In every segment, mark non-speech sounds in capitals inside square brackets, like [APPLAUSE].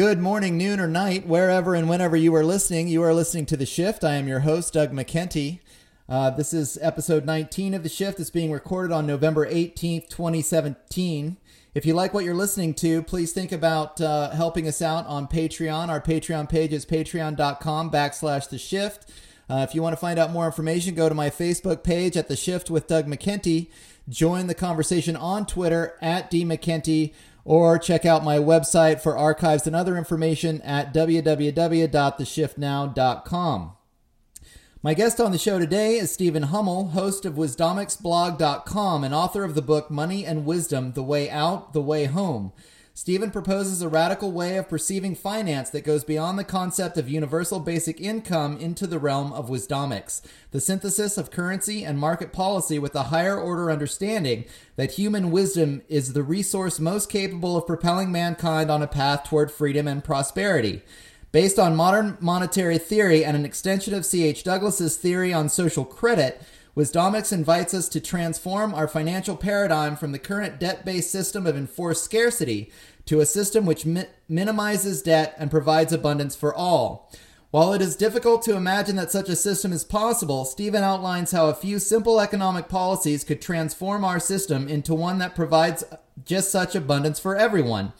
Good morning, noon, or night, wherever and whenever you are listening. You are listening to The Shift. I am your host, Doug McKenty. Uh, this is episode 19 of The Shift. It's being recorded on November 18th, 2017. If you like what you're listening to, please think about uh, helping us out on Patreon. Our Patreon page is patreon.com backslash The Shift. Uh, if you want to find out more information, go to my Facebook page at The Shift with Doug McKenty. Join the conversation on Twitter at D McKenty or check out my website for archives and other information at www.theshiftnow.com. My guest on the show today is Stephen Hummel, host of Wisdomicsblog.com and author of the book Money and Wisdom The Way Out, The Way Home. Stephen proposes a radical way of perceiving finance that goes beyond the concept of universal basic income into the realm of wisdomics, the synthesis of currency and market policy with a higher order understanding that human wisdom is the resource most capable of propelling mankind on a path toward freedom and prosperity. Based on modern monetary theory and an extension of C.H. Douglas's theory on social credit, Wisdomics invites us to transform our financial paradigm from the current debt based system of enforced scarcity to a system which mi- minimizes debt and provides abundance for all. While it is difficult to imagine that such a system is possible, Stephen outlines how a few simple economic policies could transform our system into one that provides just such abundance for everyone.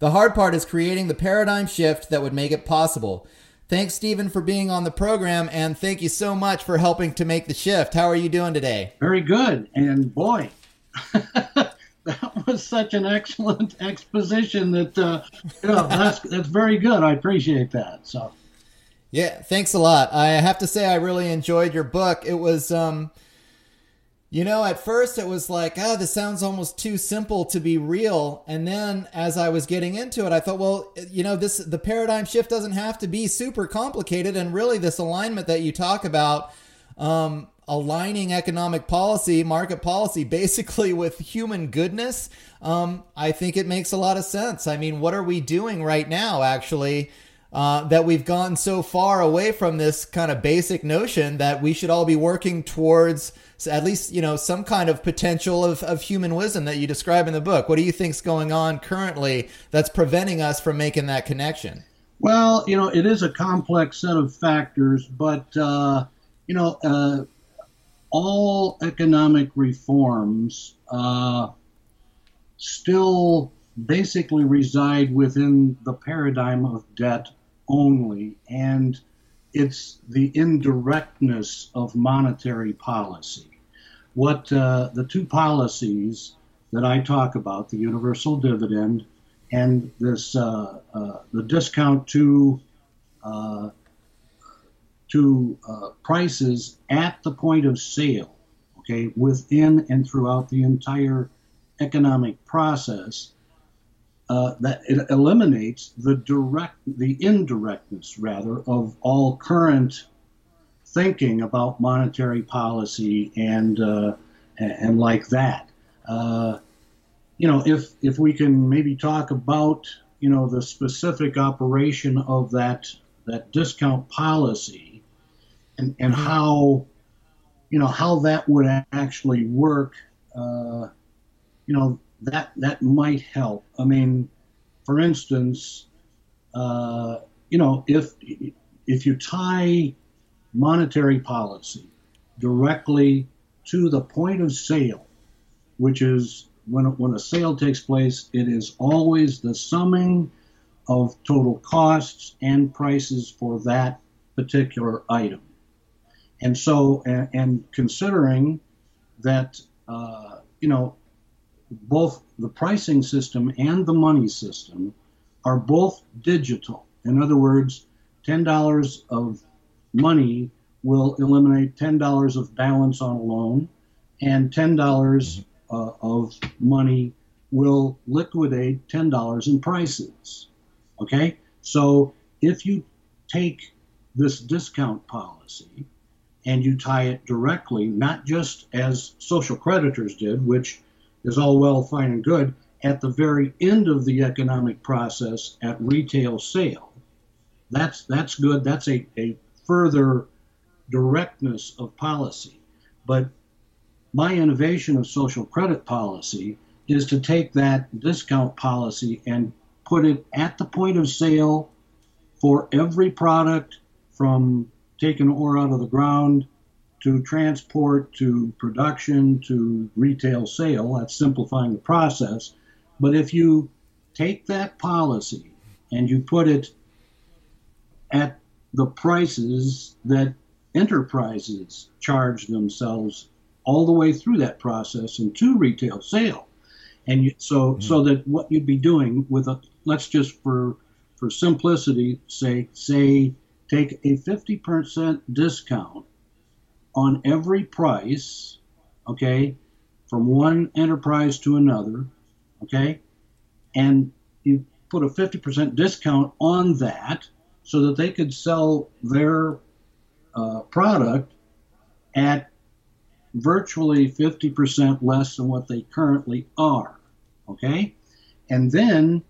The hard part is creating the paradigm shift that would make it possible. Thanks, Stephen, for being on the program, and thank you so much for helping to make the shift. How are you doing today? Very good. And boy, [LAUGHS] that was such an excellent [LAUGHS] exposition that uh, you know, that's that's very good. I appreciate that. So, yeah, thanks a lot. I have to say, I really enjoyed your book. It was. Um, you know, at first it was like, oh, this sounds almost too simple to be real. And then as I was getting into it, I thought, well, you know, this the paradigm shift doesn't have to be super complicated. And really, this alignment that you talk about, um, aligning economic policy, market policy, basically with human goodness, um, I think it makes a lot of sense. I mean, what are we doing right now, actually? Uh, that we've gone so far away from this kind of basic notion that we should all be working towards at least you know some kind of potential of, of human wisdom that you describe in the book what do you think's going on currently that's preventing us from making that connection well you know it is a complex set of factors but uh, you know uh, all economic reforms uh, still basically reside within the paradigm of debt only, and it's the indirectness of monetary policy. What uh, the two policies that I talk about, the universal dividend and this uh, uh, the discount to uh, to uh, prices at the point of sale, okay, within and throughout the entire economic process, uh, that it eliminates the direct, the indirectness rather of all current thinking about monetary policy and uh, and like that. Uh, you know, if if we can maybe talk about you know the specific operation of that that discount policy and and mm-hmm. how you know how that would actually work. Uh, you know, that that might help. I mean, for instance, uh, you know, if if you tie monetary policy directly to the point of sale, which is when when a sale takes place, it is always the summing of total costs and prices for that particular item. And so, and, and considering that, uh, you know, both the pricing system and the money system are both digital. In other words, $10 of money will eliminate $10 of balance on a loan, and $10 mm-hmm. uh, of money will liquidate $10 in prices. Okay? So if you take this discount policy and you tie it directly, not just as social creditors did, which is all well, fine, and good at the very end of the economic process at retail sale. That's that's good. That's a, a further directness of policy. But my innovation of social credit policy is to take that discount policy and put it at the point of sale for every product from taking ore out of the ground to transport to production to retail sale. That's simplifying the process. But if you take that policy and you put it at the prices that enterprises charge themselves all the way through that process and to retail sale. And you, so, mm-hmm. so that what you'd be doing with a, let's just for, for simplicity say, say, take a 50% discount on every price, okay, from one enterprise to another, okay, and you put a 50% discount on that so that they could sell their uh, product at virtually 50% less than what they currently are. Okay? And then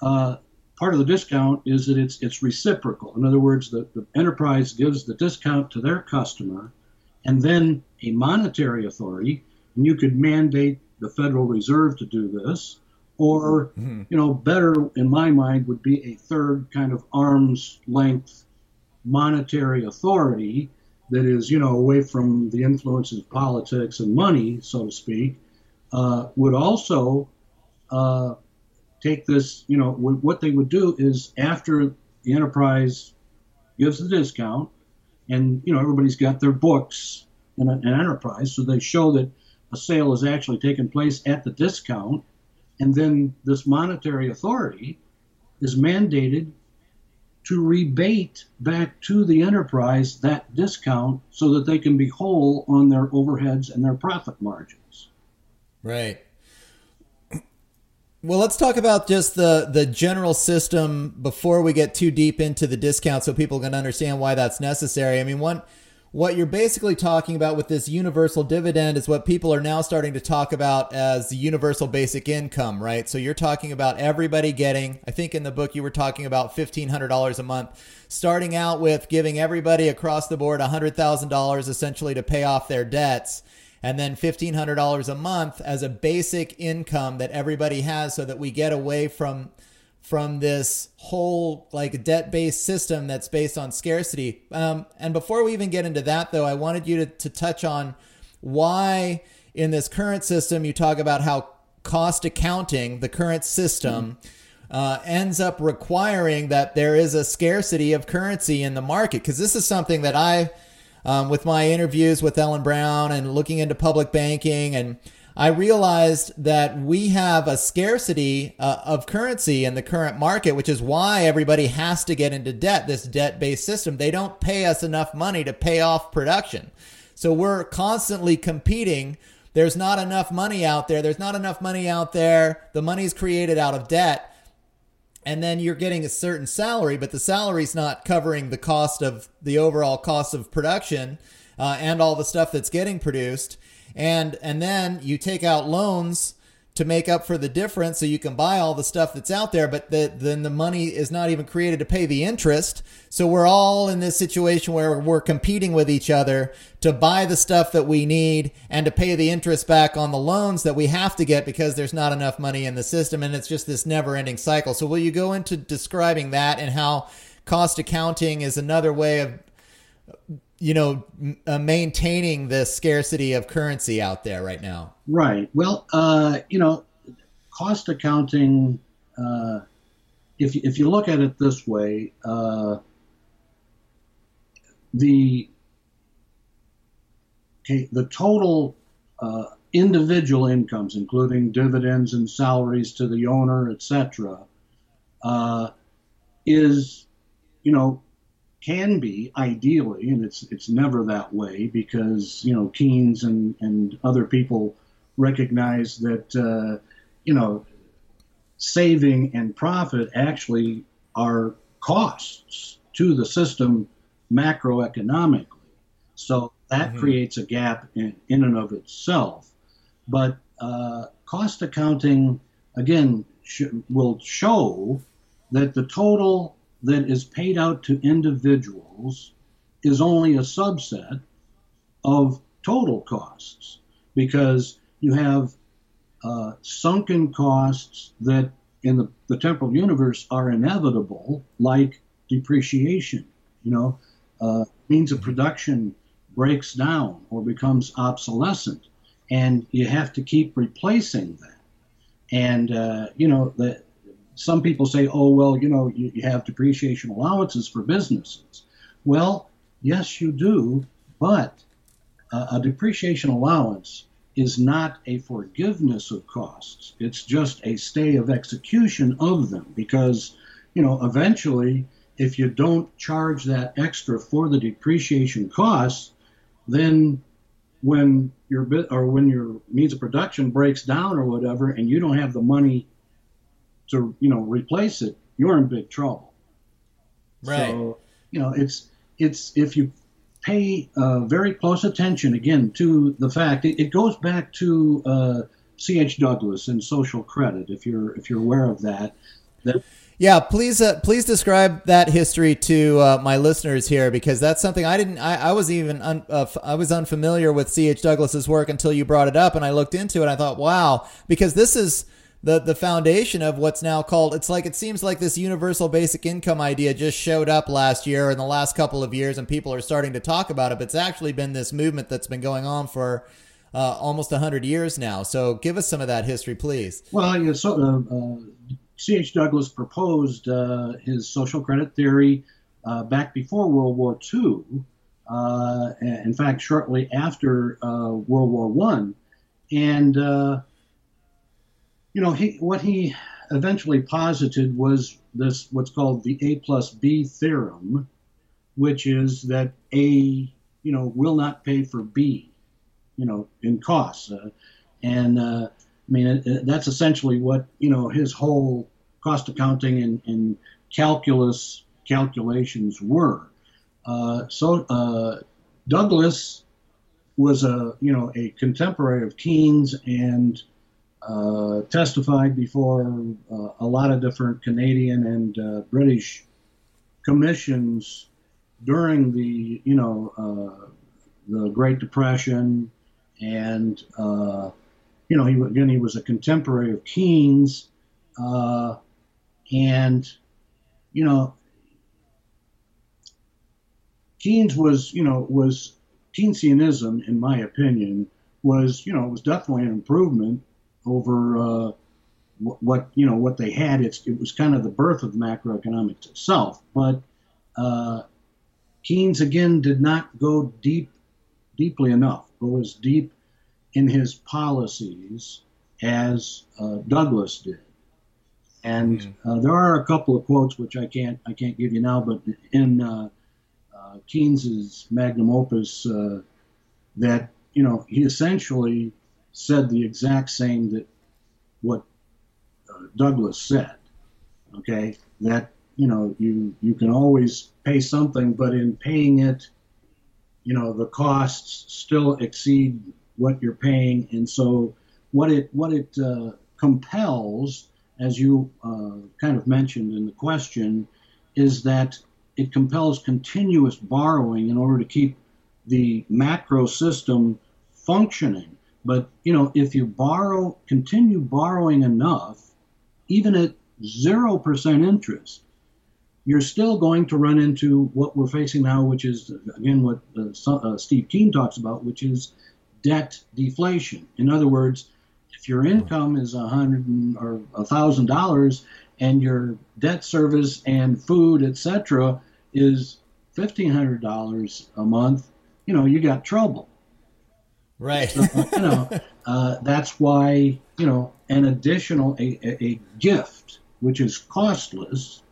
uh, part of the discount is that it's, it's reciprocal. In other words, the, the enterprise gives the discount to their customer, and then a monetary authority, and you could mandate the Federal Reserve to do this, or mm-hmm. you know better in my mind would be a third kind of arm's length monetary authority that is you know away from the influences of politics and money so to speak uh, would also uh, take this you know w- what they would do is after the enterprise gives the discount and you know everybody's got their books in an enterprise so they show that a sale is actually taking place at the discount and then this monetary authority is mandated to rebate back to the enterprise that discount so that they can be whole on their overheads and their profit margins. Right. Well, let's talk about just the the general system before we get too deep into the discount so people can understand why that's necessary. I mean, one what you're basically talking about with this universal dividend is what people are now starting to talk about as the universal basic income, right? So you're talking about everybody getting, I think in the book you were talking about $1,500 a month, starting out with giving everybody across the board $100,000 essentially to pay off their debts. And then $1,500 a month as a basic income that everybody has so that we get away from from this whole like debt based system that's based on scarcity. Um, and before we even get into that, though, I wanted you to, to touch on why in this current system you talk about how cost accounting, the current system, uh, ends up requiring that there is a scarcity of currency in the market. Because this is something that I, um, with my interviews with Ellen Brown and looking into public banking and I realized that we have a scarcity uh, of currency in the current market, which is why everybody has to get into debt, this debt based system. They don't pay us enough money to pay off production. So we're constantly competing. There's not enough money out there. There's not enough money out there. The money's created out of debt. And then you're getting a certain salary, but the salary's not covering the cost of the overall cost of production uh, and all the stuff that's getting produced. And and then you take out loans to make up for the difference so you can buy all the stuff that's out there but the, then the money is not even created to pay the interest. So we're all in this situation where we're competing with each other to buy the stuff that we need and to pay the interest back on the loans that we have to get because there's not enough money in the system and it's just this never ending cycle. So will you go into describing that and how cost accounting is another way of you know, uh, maintaining the scarcity of currency out there right now? Right. Well, uh, you know, cost accounting. Uh, if if you look at it this way, uh, the okay, the total uh, individual incomes, including dividends and salaries to the owner, etc., uh, is you know can be ideally, and it's it's never that way because you know Keynes and and other people recognize that uh, you know saving and profit actually are costs to the system macroeconomically. So that mm-hmm. creates a gap in, in and of itself. But uh, cost accounting again sh- will show that the total that is paid out to individuals is only a subset of total costs because you have uh, sunken costs that in the, the temporal universe are inevitable, like depreciation. You know, uh, means of production breaks down or becomes obsolescent, and you have to keep replacing that. And uh, you know, the, some people say, "Oh, well, you know, you, you have depreciation allowances for businesses." Well, yes, you do, but uh, a depreciation allowance is not a forgiveness of costs. It's just a stay of execution of them because, you know, eventually, if you don't charge that extra for the depreciation costs, then when your bit or when your means of production breaks down or whatever, and you don't have the money to, you know, replace it, you're in big trouble. Right. So, you know, it's it's if you pay uh, very close attention again to the fact it, it goes back to uh, C.H. Douglas and social credit. If you're if you're aware of that, that yeah, please, uh, please describe that history to uh, my listeners here because that's something I didn't. I, I was even un, uh, I was unfamiliar with C. H. Douglas's work until you brought it up, and I looked into it. I thought, wow, because this is the the foundation of what's now called it's like it seems like this universal basic income idea just showed up last year in the last couple of years and people are starting to talk about it but it's actually been this movement that's been going on for uh, almost 100 years now. So give us some of that history please. Well yeah, so, uh, uh, ch douglas proposed uh, his social credit theory uh, back before world war ii uh, in fact shortly after world war one. And you know, he what he eventually posited was this what's called the A plus B theorem, which is that A, you know, will not pay for B, you know, in costs, uh, and uh, I mean it, it, that's essentially what you know his whole cost accounting and, and calculus calculations were. Uh, so uh, Douglas was a you know a contemporary of Keynes and uh, testified before uh, a lot of different Canadian and uh, British commissions during the, you know, uh, the Great Depression, and uh, you know, he again he was a contemporary of Keynes, and you know, Keynes was, you know, was Keynesianism, in my opinion, was, you know, it was definitely an improvement over uh, what you know what they had. It's, it was kind of the birth of macroeconomics itself. But uh, Keynes again did not go deep, deeply enough. Go as deep in his policies as uh, Douglas did. And mm-hmm. uh, there are a couple of quotes which I can't I can't give you now, but in uh, uh, Keynes's magnum opus, uh, that you know he essentially said the exact same that what uh, Douglas said. Okay, that you know you you can always pay something, but in paying it, you know the costs still exceed what you're paying, and so what it what it uh, compels, as you uh, kind of mentioned in the question, is that it compels continuous borrowing in order to keep the macro system functioning. But you know, if you borrow, continue borrowing enough, even at zero percent interest, you're still going to run into what we're facing now, which is again what uh, uh, Steve Keen talks about, which is debt deflation. In other words, if your income is a hundred or a thousand dollars and your debt service and food, etc., is fifteen hundred dollars a month, you know, you got trouble. Right. so, you know, uh, that's why you know an additional a, a, gift which is costless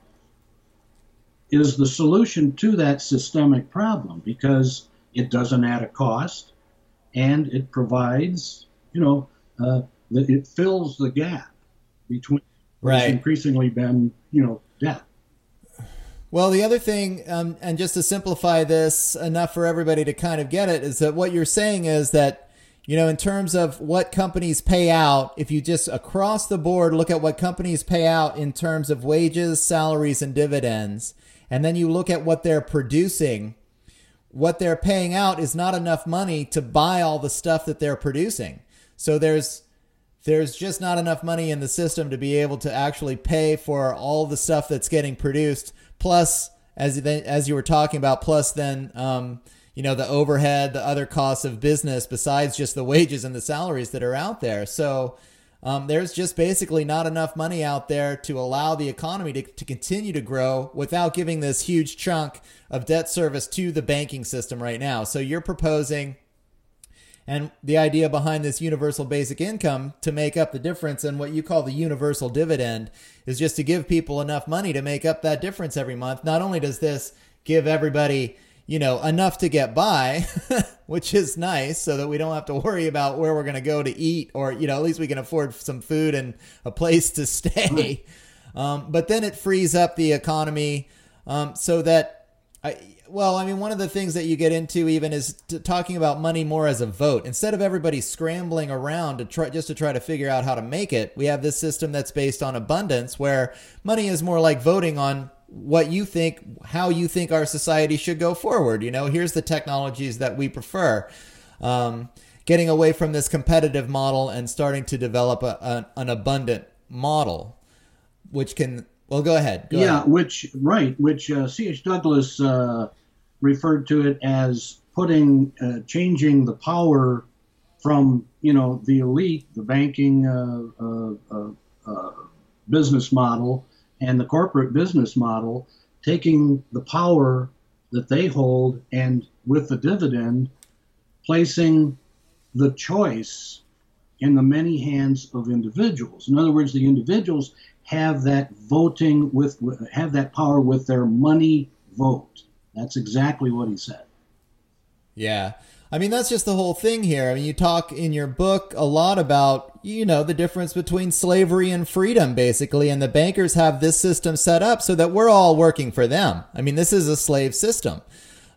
is the solution to that systemic problem because it doesn't add a cost and it provides you know uh, it fills the gap between right. increasingly been you know debt well, the other thing, um, and just to simplify this enough for everybody to kind of get it, is that what you're saying is that, you know, in terms of what companies pay out, if you just across the board look at what companies pay out in terms of wages, salaries, and dividends, and then you look at what they're producing, what they're paying out is not enough money to buy all the stuff that they're producing. So there's there's just not enough money in the system to be able to actually pay for all the stuff that's getting produced. Plus, as as you were talking about, plus then um, you know the overhead, the other costs of business besides just the wages and the salaries that are out there. So um, there's just basically not enough money out there to allow the economy to, to continue to grow without giving this huge chunk of debt service to the banking system right now. So you're proposing, and the idea behind this universal basic income to make up the difference and what you call the universal dividend is just to give people enough money to make up that difference every month. Not only does this give everybody you know, enough to get by, [LAUGHS] which is nice so that we don't have to worry about where we're going to go to eat or, you know, at least we can afford some food and a place to [LAUGHS] stay. Um, but then it frees up the economy um, so that, I, well, I mean, one of the things that you get into even is talking about money more as a vote. Instead of everybody scrambling around to try just to try to figure out how to make it, we have this system that's based on abundance where money is more like voting on what you think, how you think our society should go forward. You know, here's the technologies that we prefer. Um, getting away from this competitive model and starting to develop a, a, an abundant model, which can, well, go ahead. Go yeah, ahead. which, right, which uh, C.H. Douglas uh, referred to it as putting, uh, changing the power from, you know, the elite, the banking uh, uh, uh, business model and the corporate business model taking the power that they hold and with the dividend placing the choice in the many hands of individuals. In other words, the individuals have that voting with have that power with their money vote. That's exactly what he said. Yeah. I mean, that's just the whole thing here. I mean, you talk in your book a lot about, you know, the difference between slavery and freedom, basically. And the bankers have this system set up so that we're all working for them. I mean, this is a slave system.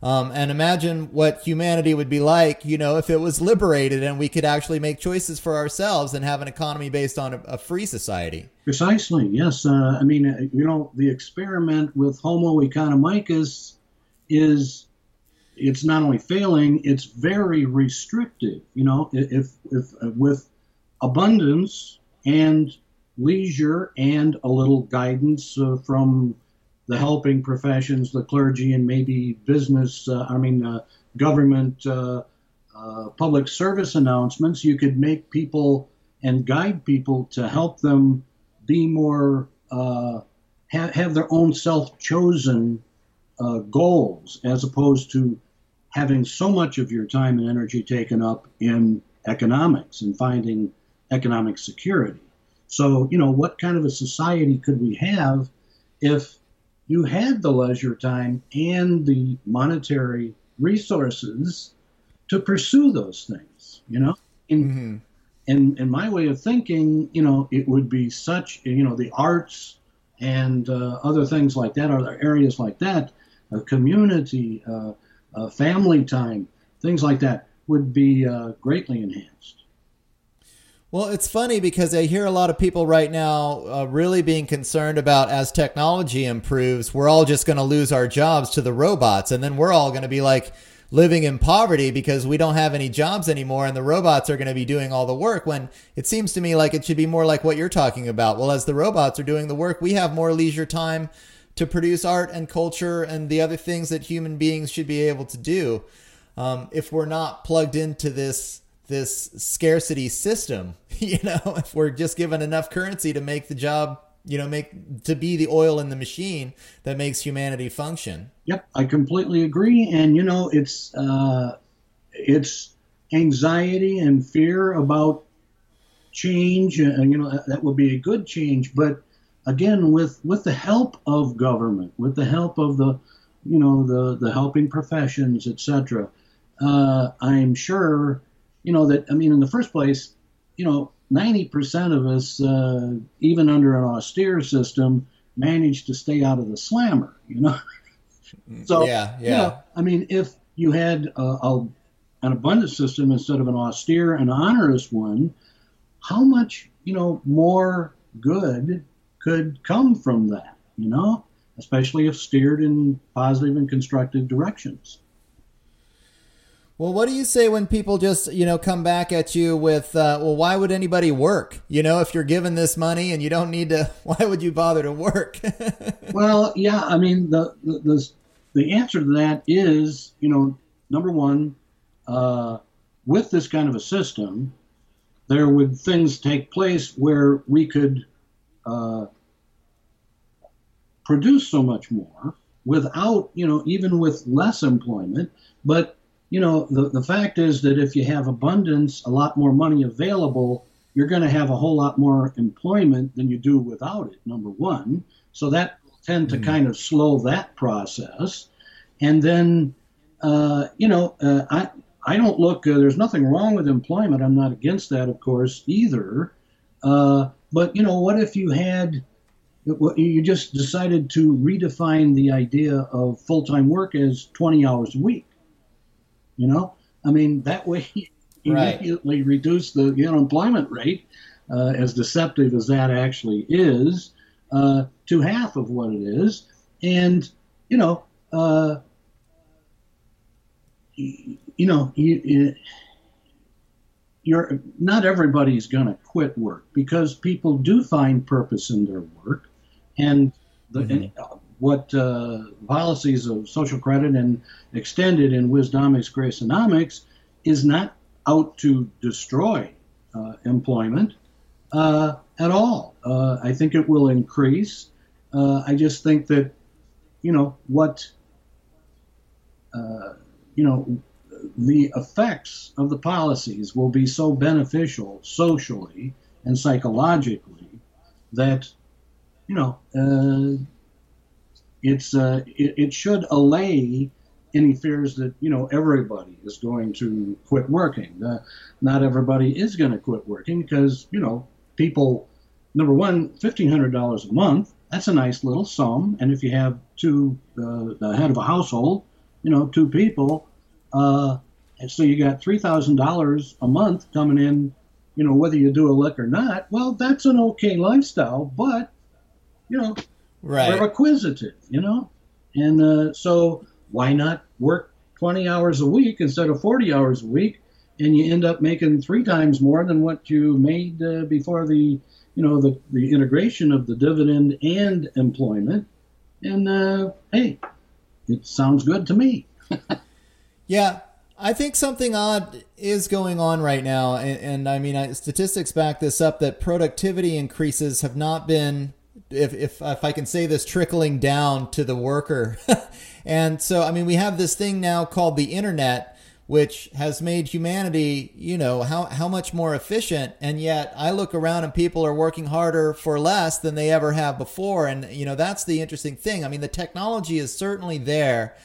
Um, and imagine what humanity would be like, you know, if it was liberated and we could actually make choices for ourselves and have an economy based on a, a free society. Precisely, yes. Uh, I mean, uh, you know, the experiment with Homo economicus is it's not only failing, it's very restrictive. You know, if if with abundance and leisure and a little guidance uh, from the helping professions, the clergy, and maybe business, uh, I mean, uh, government, uh, uh, public service announcements, you could make people and guide people to help them be more, uh, have, have their own self chosen goals as opposed to having so much of your time and energy taken up in economics and finding economic security. So, you know, what kind of a society could we have if you had the leisure time and the monetary resources to pursue those things, you know? In, mm-hmm. in, in my way of thinking, you know, it would be such, you know, the arts and uh, other things like that, other areas like that, a community, uh, uh, family time, things like that would be uh, greatly enhanced. Well, it's funny because I hear a lot of people right now uh, really being concerned about as technology improves, we're all just going to lose our jobs to the robots. And then we're all going to be like living in poverty because we don't have any jobs anymore and the robots are going to be doing all the work. When it seems to me like it should be more like what you're talking about. Well, as the robots are doing the work, we have more leisure time to produce art and culture and the other things that human beings should be able to do. Um, if we're not plugged into this this scarcity system, [LAUGHS] you know, if we're just given enough currency to make the job, you know, make to be the oil in the machine that makes humanity function. Yep, I completely agree. And you know, it's uh, it's anxiety and fear about change, and you know that would be a good change, but again with with the help of government, with the help of the you know the the helping professions, etc. Uh, I'm sure you know that I mean in the first place, you know, 90% of us, uh, even under an austere system, manage to stay out of the slammer. You know, so yeah, yeah. You know, I mean, if you had a, a, an abundant system instead of an austere and onerous one, how much you know more good could come from that, you know, especially if steered in positive and constructive directions. Well, what do you say when people just, you know, come back at you with, uh, well, why would anybody work? You know, if you're given this money and you don't need to, [LAUGHS] why would you bother to work? [LAUGHS] well, yeah, I mean, the, the, the, answer to that is, you know, number one, uh, with this kind of a system, there would things take place where we could uh, produce so much more without, you know, even with less employment. But, you know, the, the fact is that if you have abundance, a lot more money available, you're going to have a whole lot more employment than you do without it, number one. So that will tend to mm-hmm. kind of slow that process. And then, uh, you know, uh, I, I don't look, uh, there's nothing wrong with employment. I'm not against that, of course, either. Uh, but, you know, what if you had, you just decided to redefine the idea of full time work as 20 hours a week? You know, I mean, that way [LAUGHS] you right. immediately reduce the unemployment rate, uh, as deceptive as that actually is, uh, to half of what it is. And, you know, uh, you know, you, you're not everybody's going to quit work because people do find purpose in their work, and, the, mm-hmm. and what uh, policies of social credit and extended in Wisdomics Graceonomics is not out to destroy uh, employment uh, at all. Uh, I think it will increase. Uh, I just think that, you know, what, uh, you know, the effects of the policies will be so beneficial socially and psychologically that you know it's uh, it, it, should allay any fears that you know everybody is going to quit working. Uh, not everybody is going to quit working because you know people. Number one, fifteen hundred dollars a month. That's a nice little sum, and if you have two, uh, the head of a household, you know, two people, uh, and so you got three thousand dollars a month coming in, you know, whether you do a lick or not. Well, that's an okay lifestyle, but you know, right. we're acquisitive, you know, and uh, so why not work twenty hours a week instead of forty hours a week, and you end up making three times more than what you made uh, before the, you know, the the integration of the dividend and employment, and uh, hey, it sounds good to me. [LAUGHS] Yeah, I think something odd is going on right now, and, and I mean, I, statistics back this up that productivity increases have not been, if if if I can say this, trickling down to the worker, [LAUGHS] and so I mean, we have this thing now called the internet, which has made humanity, you know, how how much more efficient, and yet I look around and people are working harder for less than they ever have before, and you know, that's the interesting thing. I mean, the technology is certainly there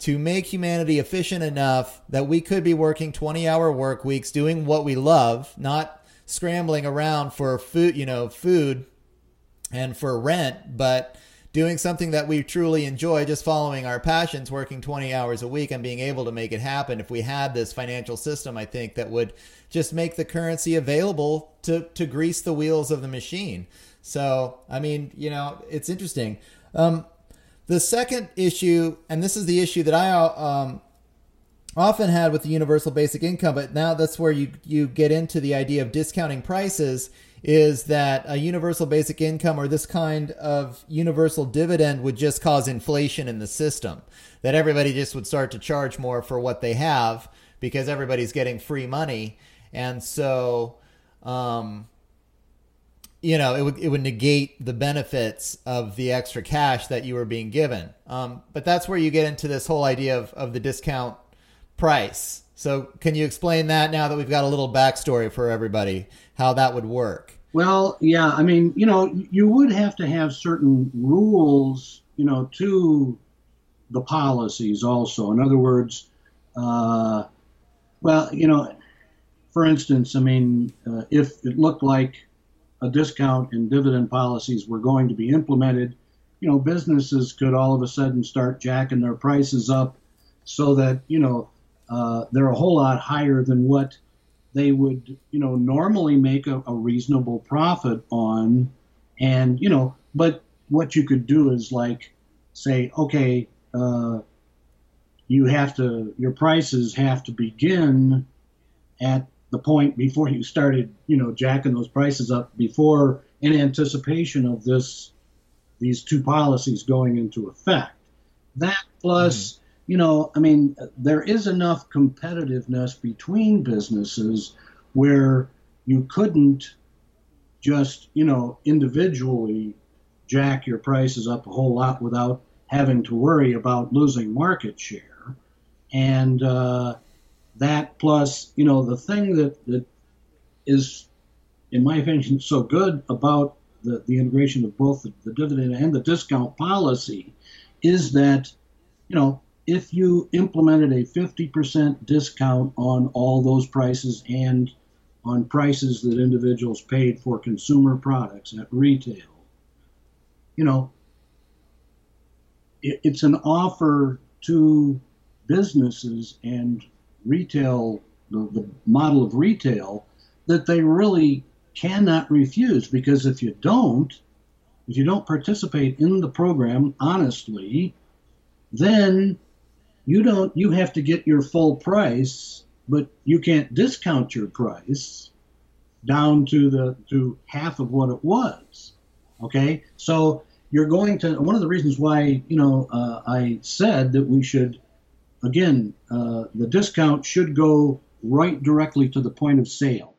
to make humanity efficient enough that we could be working 20 hour work weeks doing what we love, not scrambling around for food, you know, food and for rent, but doing something that we truly enjoy, just following our passions, working 20 hours a week and being able to make it happen. If we had this financial system, I think that would just make the currency available to, to grease the wheels of the machine. So, I mean, you know, it's interesting. Um, the second issue, and this is the issue that I um, often had with the universal basic income, but now that's where you you get into the idea of discounting prices. Is that a universal basic income or this kind of universal dividend would just cause inflation in the system? That everybody just would start to charge more for what they have because everybody's getting free money, and so um, you know, it would it would negate the benefits of the extra cash that you were being given. Um, but that's where you get into this whole idea of, of the discount price. So, can you explain that now that we've got a little backstory for everybody, how that would work? Well, yeah, I mean, you know, you would have to have certain rules, you know, to the policies also. In other words, uh, well, you know, for instance, I mean, uh, if it looked like a discount and dividend policies were going to be implemented, you know, businesses could all of a sudden start jacking their prices up so that, you know, uh, they're a whole lot higher than what they would, you know, normally make a, a reasonable profit on. And, you know, but what you could do is like say, okay, uh, you have to your prices have to begin at the point before you started, you know, jacking those prices up before in anticipation of this these two policies going into effect. That plus, mm-hmm. You know, I mean, there is enough competitiveness between businesses where you couldn't just, you know, individually jack your prices up a whole lot without having to worry about losing market share. And uh, that plus, you know, the thing that, that is, in my opinion, so good about the, the integration of both the, the dividend and the discount policy is that, you know, if you implemented a 50% discount on all those prices and on prices that individuals paid for consumer products at retail, you know, it, it's an offer to businesses and retail, the, the model of retail, that they really cannot refuse because if you don't, if you don't participate in the program honestly, then you don't you have to get your full price, but you can't discount your price down to the to half of what it was. Okay, so you're going to one of the reasons why you know uh, I said that we should again uh, the discount should go right directly to the point of sale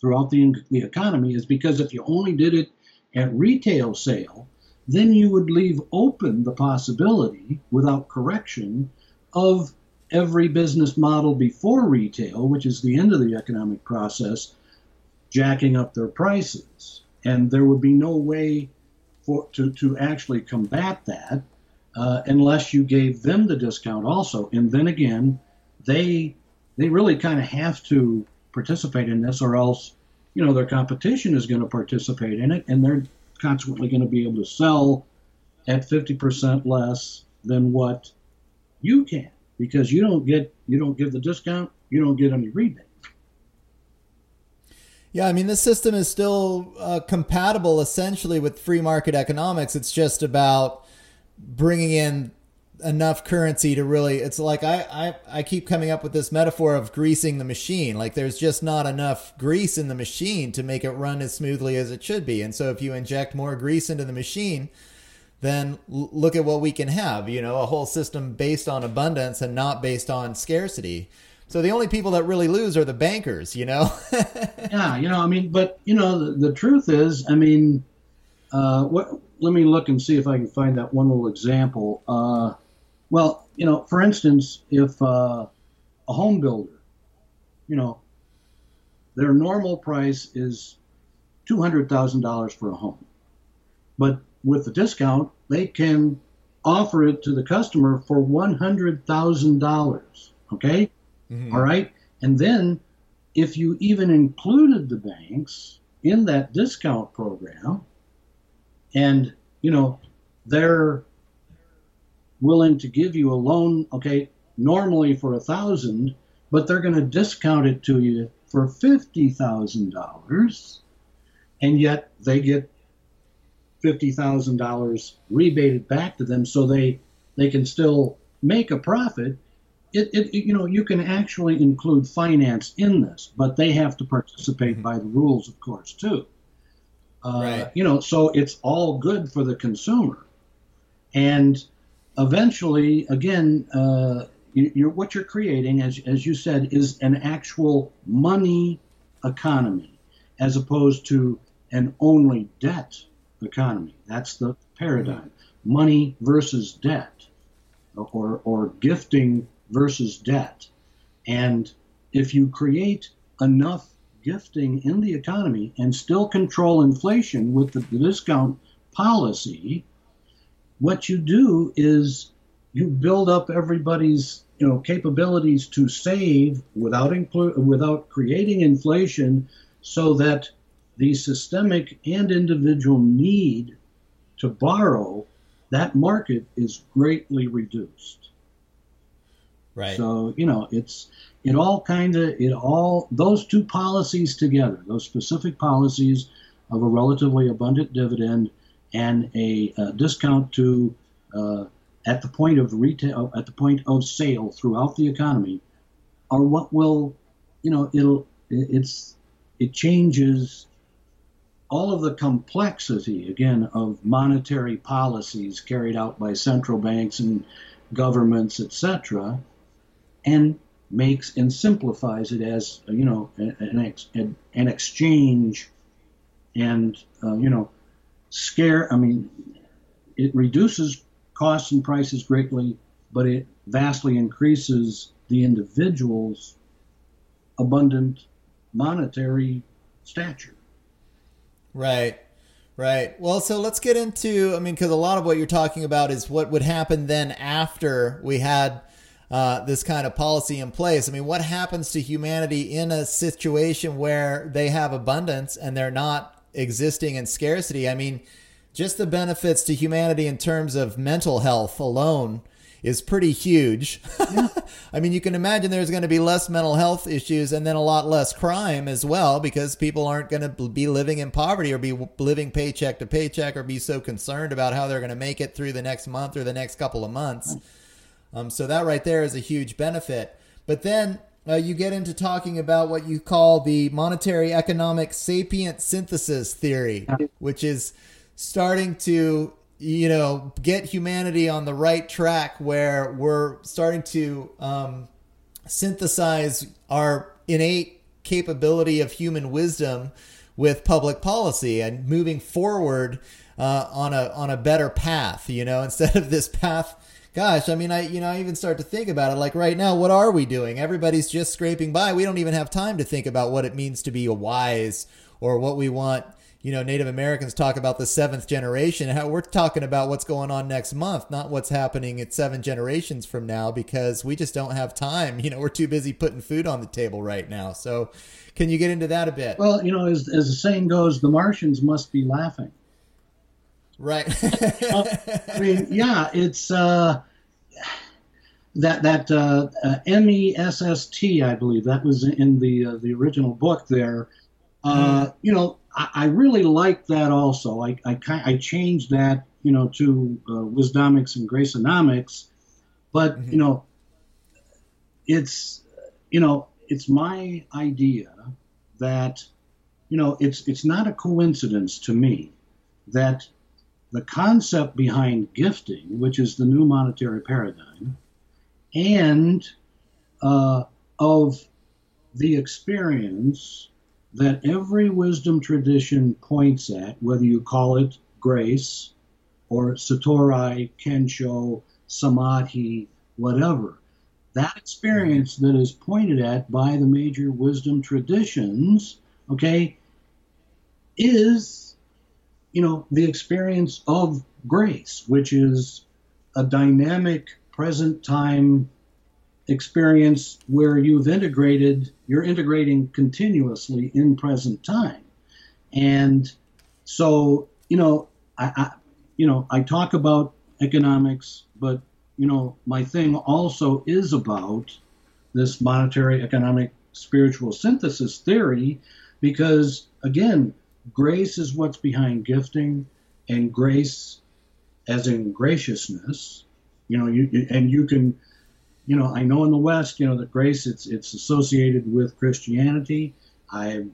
throughout the, the economy is because if you only did it at retail sale, then you would leave open the possibility, without correction, of every business model before retail, which is the end of the economic process, jacking up their prices. And there would be no way for, to, to actually combat that uh, unless you gave them the discount also. And then again, they they really kind of have to participate in this, or else, you know, their competition is going to participate in it, and they're consequently going to be able to sell at 50% less than what you can because you don't get you don't give the discount, you don't get any rebate. Yeah, I mean, this system is still uh, compatible essentially with free market economics. It's just about bringing in enough currency to really it's like I, I i keep coming up with this metaphor of greasing the machine like there's just not enough grease in the machine to make it run as smoothly as it should be and so if you inject more grease into the machine then look at what we can have you know a whole system based on abundance and not based on scarcity. So the only people that really lose are the bankers you know? [LAUGHS] Yeah you know i mean but you know the, the truth is i mean uh, what let me look and see if i can find that one little example. Uh, well, you know, for instance, if uh, a home builder, you know, their normal price is two hundred thousand dollars for a home, but with the discount, they can offer it to the customer for one hundred thousand dollars. Okay, mm-hmm. All right, and then if you even included the banks in that discount program, and you know, they're willing to give you a loan, okay, normally for a thousand, but they're going to discount it to you for fifty thousand dollars, and yet they get fifty thousand dollars rebated back to them, so they they can still make a profit. It, it, you know you can actually include finance in this, but they have to participate mm-hmm. by the rules, of course, too. Uh, right. You know, so it's all good for the consumer, and eventually, again, uh, you're, what you're creating, as, as you said, is an actual money economy as opposed to an only debt economy. That's the paradigm. Money versus debt, or, or gifting versus debt. And if you create enough gifting in the economy and still control inflation with the, discount policy, what you do is you build up everybody's you know capabilities to save without inclu- without creating inflation so that the systemic and individual need to borrow that market is greatly reduced. Right. So you know it's it all kind of it all those two policies together those specific policies of a relatively abundant dividend and a, a discount to uh, at the point of retail, at the point of sale throughout the economy, are what will, you know, it'll it's it changes all of the complexity again of monetary policies carried out by central banks and governments, etc., and makes and simplifies it as you know an, ex, an, an exchange and uh, you know scare. I mean, it reduces costs and prices greatly, but it vastly increases the individual's abundant monetary stature. Right. Right. Well, so let's get into, I mean, because a lot of what you're talking about is what would happen then after we had uh, this kind of policy in place. I mean, what happens to humanity in a situation where they have abundance and they're not existing in scarcity? I mean, just the benefits to humanity in terms of mental health alone is pretty huge. Yeah. [LAUGHS] I mean, you can imagine there's going to be less mental health issues and then a lot less crime as well because people aren't going to be living in poverty or be living paycheck to paycheck or be so concerned about how they're going to make it through the next month or the next couple of months. Um, so that right there is a huge benefit. But then uh, you get into talking about what you call the monetary economic sapient synthesis theory, which is starting to you know, get humanity on the right track where we're starting to um, synthesize our innate capability of human wisdom with public policy and moving forward uh, on a on a better path. You know, [LAUGHS] instead of this path. Gosh, I mean, I you know, I even start to think about it. Like right now, what are we doing? Everybody's just scraping by. We don't even have time to think about what it means to be a wise or what we want you know, Native Americans talk about the seventh generation. How we're talking about what's going on next month, not what's happening at seven generations from now, because we just don't have time. [LAUGHS] You know, we're too busy putting food on the table right now. So, can you get into that a bit? Well, you know, as, as the saying goes, the Martians must be laughing. Right. [LAUGHS] I mean, yeah, it's uh, that that uh, uh, M E S S T, I believe that was in the uh, the original book there. Uh, mm. You know, I, I really like that also. I, I, I changed that, you know, to uh, Wisdomics and Graceonomics, but mm-hmm. you know, it's you know, it's my idea that you know, it's it's not a coincidence to me that the concept behind gifting, which is the new monetary paradigm, and uh, of the experience that every wisdom tradition points at, whether you call it grace or Satori, Kensho, Samadhi, whatever. That experience mm-hmm. that is pointed at by the major wisdom traditions, okay, is, you know, the experience of grace, which is a dynamic present time experience where you've integrated, you're integrating continuously in present time. And so, you know, I, I, you know, I talk about economics, but you know, my thing also is about this monetary economic spiritual synthesis theory because again, grace is what's behind gifting and grace as in graciousness, you know, you, and you can you know, I know in the West, you know, that grace it's it's associated with Christianity. I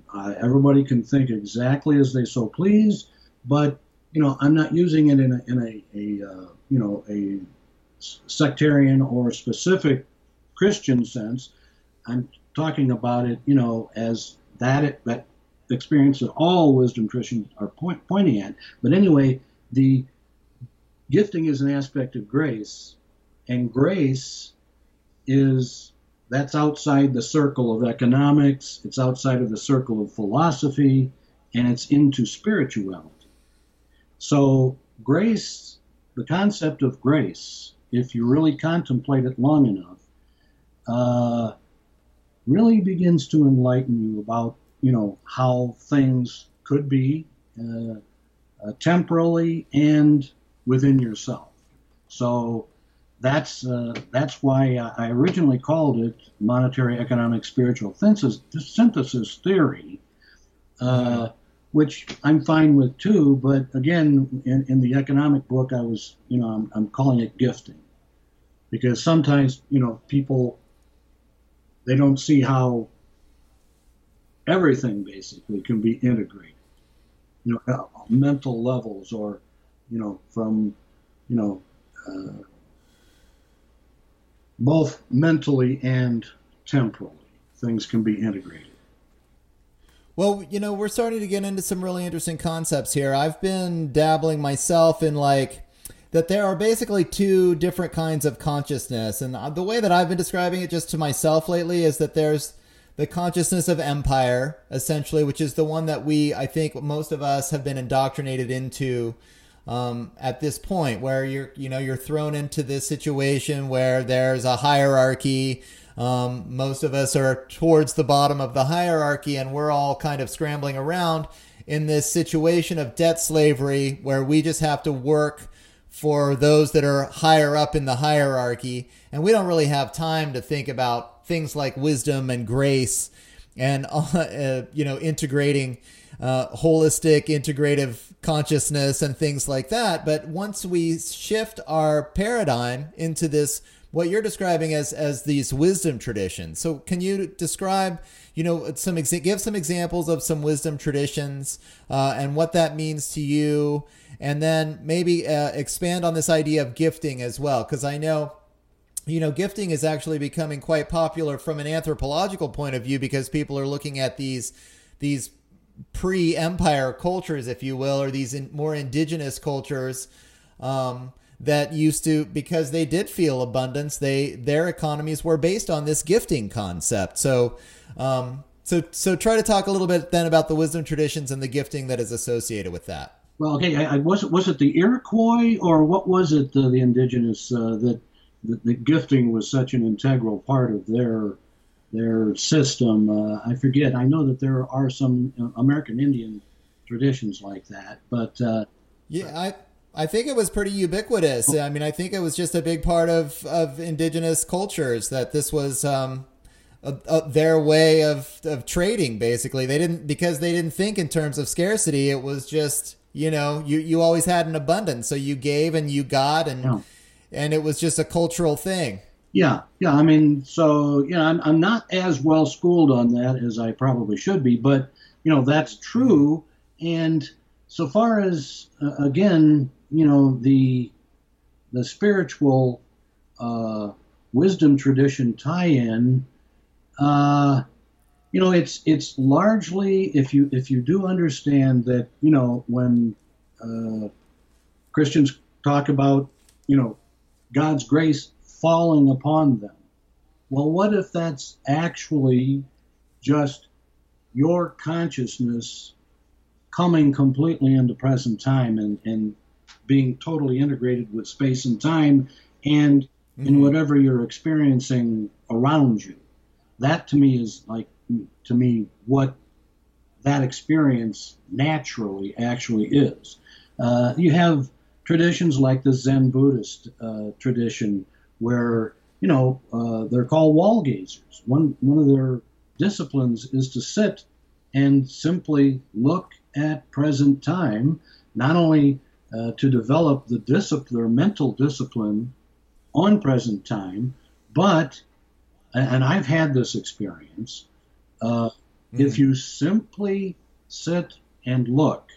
everybody can think exactly as they so please, but you know, I'm not using it in a in a, a uh, you know a sectarian or specific Christian sense. I'm talking about it, you know, as that it, that experience that all wisdom Christians are point, pointing at. But anyway, the gifting is an aspect of grace, and grace is that's outside the circle of economics, it's outside of the circle of philosophy, and it's into spirituality. So, grace, the concept of grace, if you really contemplate it long enough, uh, really begins to enlighten you about, you know, how things could be uh, uh, temporally and within yourself. So, that's uh, that's why I originally called it monetary economic spiritual synthesis, theory, uh, which I'm fine with too. But again, in, in the economic book, I was, you know, I'm, I'm calling it gifting because sometimes, you know, people they don't see how everything basically can be integrated. You know, mental levels or, you know, from, you know, uh, both mentally and temporally, things can be integrated. Well, you know, we're starting to get into some really interesting concepts here. I've been dabbling myself in like that there are basically two different kinds of consciousness. And uh, the way that I've been describing it just to myself lately is that there's the consciousness of empire, essentially, which is the one that we, I think, most of us have been indoctrinated into um, at this point, where you're, you know, you're thrown into this situation where there's a hierarchy. Um, most of us are towards the bottom of the hierarchy, and we're all kind of scrambling around in this situation of debt slavery where we just have to work for those that are higher up in the hierarchy. And we don't really have time to think about things like wisdom and grace and [LAUGHS] uh, you know integrating uh, holistic integrative consciousness and things like that. But once we shift our paradigm into this what you're describing as as these wisdom traditions. So can you describe you know some give some examples of some wisdom traditions uh, and what that means to you? And then maybe uh, expand on this idea of gifting as well because i know you know, gifting is actually becoming quite popular from an anthropological point of view because people are looking at these these pre-empire cultures, if you will, or these in, more indigenous cultures um, that used to because they did feel abundance. They their economies were based on this gifting concept. So. Um, so, so try to talk a little bit then about the wisdom traditions and the gifting that is associated with that. Well, okay, I, I was was it the Iroquois or what was it uh, the indigenous uh, that the, the, gifting was such an integral part of their their system. Uh, I forget. I know that there are some American Indian traditions like that, but uh, yeah, I. I think it was pretty ubiquitous. I mean, I think it was just a big part of, of indigenous cultures that this was um, a, a, their way of, of trading. Basically, they didn't because they didn't think in terms of scarcity. It was just you know you you always had an abundance, so you gave and you got and. Yeah and it was just a cultural thing. Yeah, yeah. I mean, so you know, I'm, I'm not as well schooled on that as I probably should be, but you know, that's true. And so far as uh, again, you know, the the spiritual uh, wisdom tradition tie-in, uh, you know, it's it's largely if you if you do understand that you know when uh, Christians talk about you know God's grace falling upon them. Well, what if that's actually just your consciousness coming completely into present time and, and being totally integrated with space and time and mm-hmm. in whatever you're experiencing around you? That to me is like, to me, what that experience naturally actually is. Uh, you have traditions like the Zen Buddhist uh, tradition, where you know uh, they're called wall gazers. One one of their disciplines is to sit and simply look at present time, not only uh, to develop the discipline, their mental discipline on present time, but and I've had this experience. Uh, mm-hmm. If you simply sit and look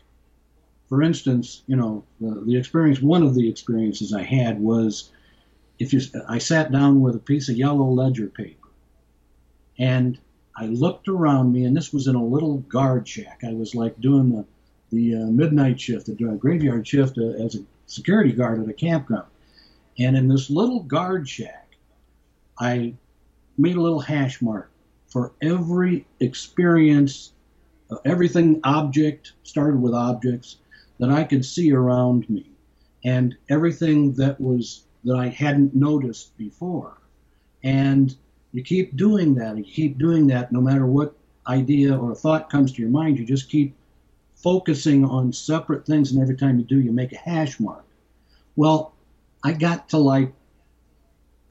for instance, you know, the, the experience, one of the experiences I had was if you, I sat down with a piece of yellow ledger paper and I looked around me, and this was in a little guard shack. I was like doing the, the uh, midnight shift, the graveyard shift uh, as a security guard at a campground. And in this little guard shack, I made a little hash mark for every experience, uh, everything object, started with objects, that I could see around me and everything that was that I hadn't noticed before. And you keep doing that, and you keep doing that no matter what idea or thought comes to your mind, you just keep focusing on separate things, and every time you do, you make a hash mark. Well, I got to like,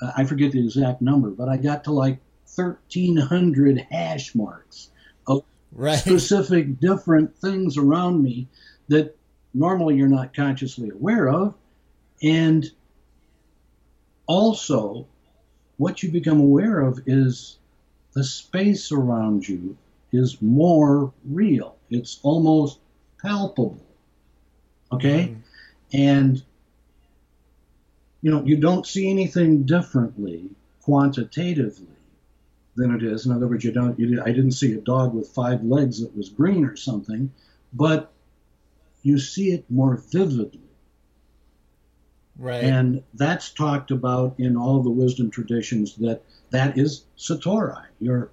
uh, I forget the exact number, but I got to like 1,300 hash marks of right. specific different things around me that normally you're not consciously aware of. And also, what you become aware of is the space around you is more real. It's almost palpable. Okay? Mm-hmm. And you know, you don't see anything differently quantitatively than it is. In other words, you don't. You, I didn't see a dog with five legs that was green or something, but you see it more vividly. Right. And that's talked about in all the wisdom traditions that that is satori. You're,